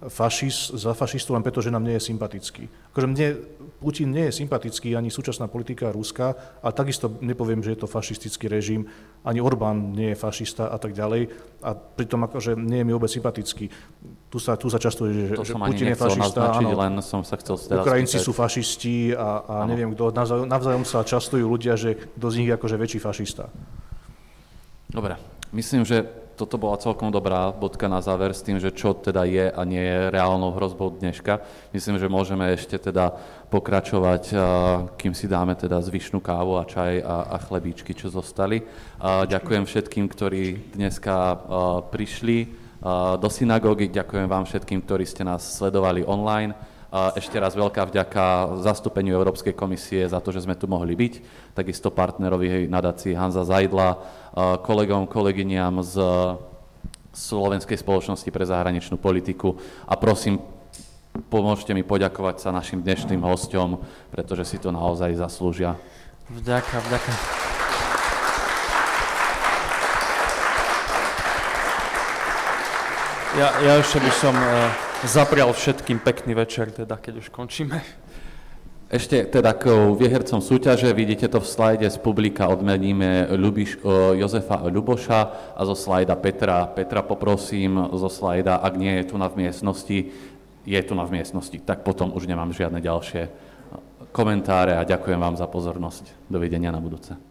fašist, za fašistu len preto, že nám nie je sympatický. Akože mne Putin nie je sympatický, ani súčasná politika Ruska, a takisto nepoviem, že je to fašistický režim, ani Orbán nie je fašista a tak ďalej. A pritom akože nie je mi vôbec sympatický. Tu sa, tu sa často je, to že Putin je fašista. Áno. len som sa chcel Ukrajinci spýtať. sú fašisti a, a neviem kto, navzájom, navzájom sa častujú ľudia, že kto z nich je akože väčší fašista. Dobre, myslím, že toto bola celkom dobrá bodka na záver s tým, že čo teda je a nie je reálnou hrozbou dneška. Myslím, že môžeme ešte teda pokračovať, kým si dáme teda zvyšnú kávu a čaj a, a chlebíčky, čo zostali. Ďakujem všetkým, ktorí dneska prišli do synagógy, ďakujem vám všetkým, ktorí ste nás sledovali online. Ešte raz veľká vďaka zastúpeniu Európskej komisie za to, že sme tu mohli byť, takisto partnerovi nadácii Hanza Zajdla, kolegom, kolegyniam z Slovenskej spoločnosti pre zahraničnú politiku a prosím, pomôžte mi poďakovať sa našim dnešným hosťom, pretože si to naozaj zaslúžia. Vďaka, vďaka. Ja, ja ešte by som uh, zaprial všetkým pekný večer, teda keď už končíme. Ešte teda k viehercom súťaže, vidíte to v slajde z publika, odmeníme Ľubiš, o, Jozefa Ľuboša a zo slajda Petra. Petra poprosím zo slajda, ak nie je tu na v miestnosti, je tu na v miestnosti, tak potom už nemám žiadne ďalšie komentáre a ďakujem vám za pozornosť. Dovidenia na budúce.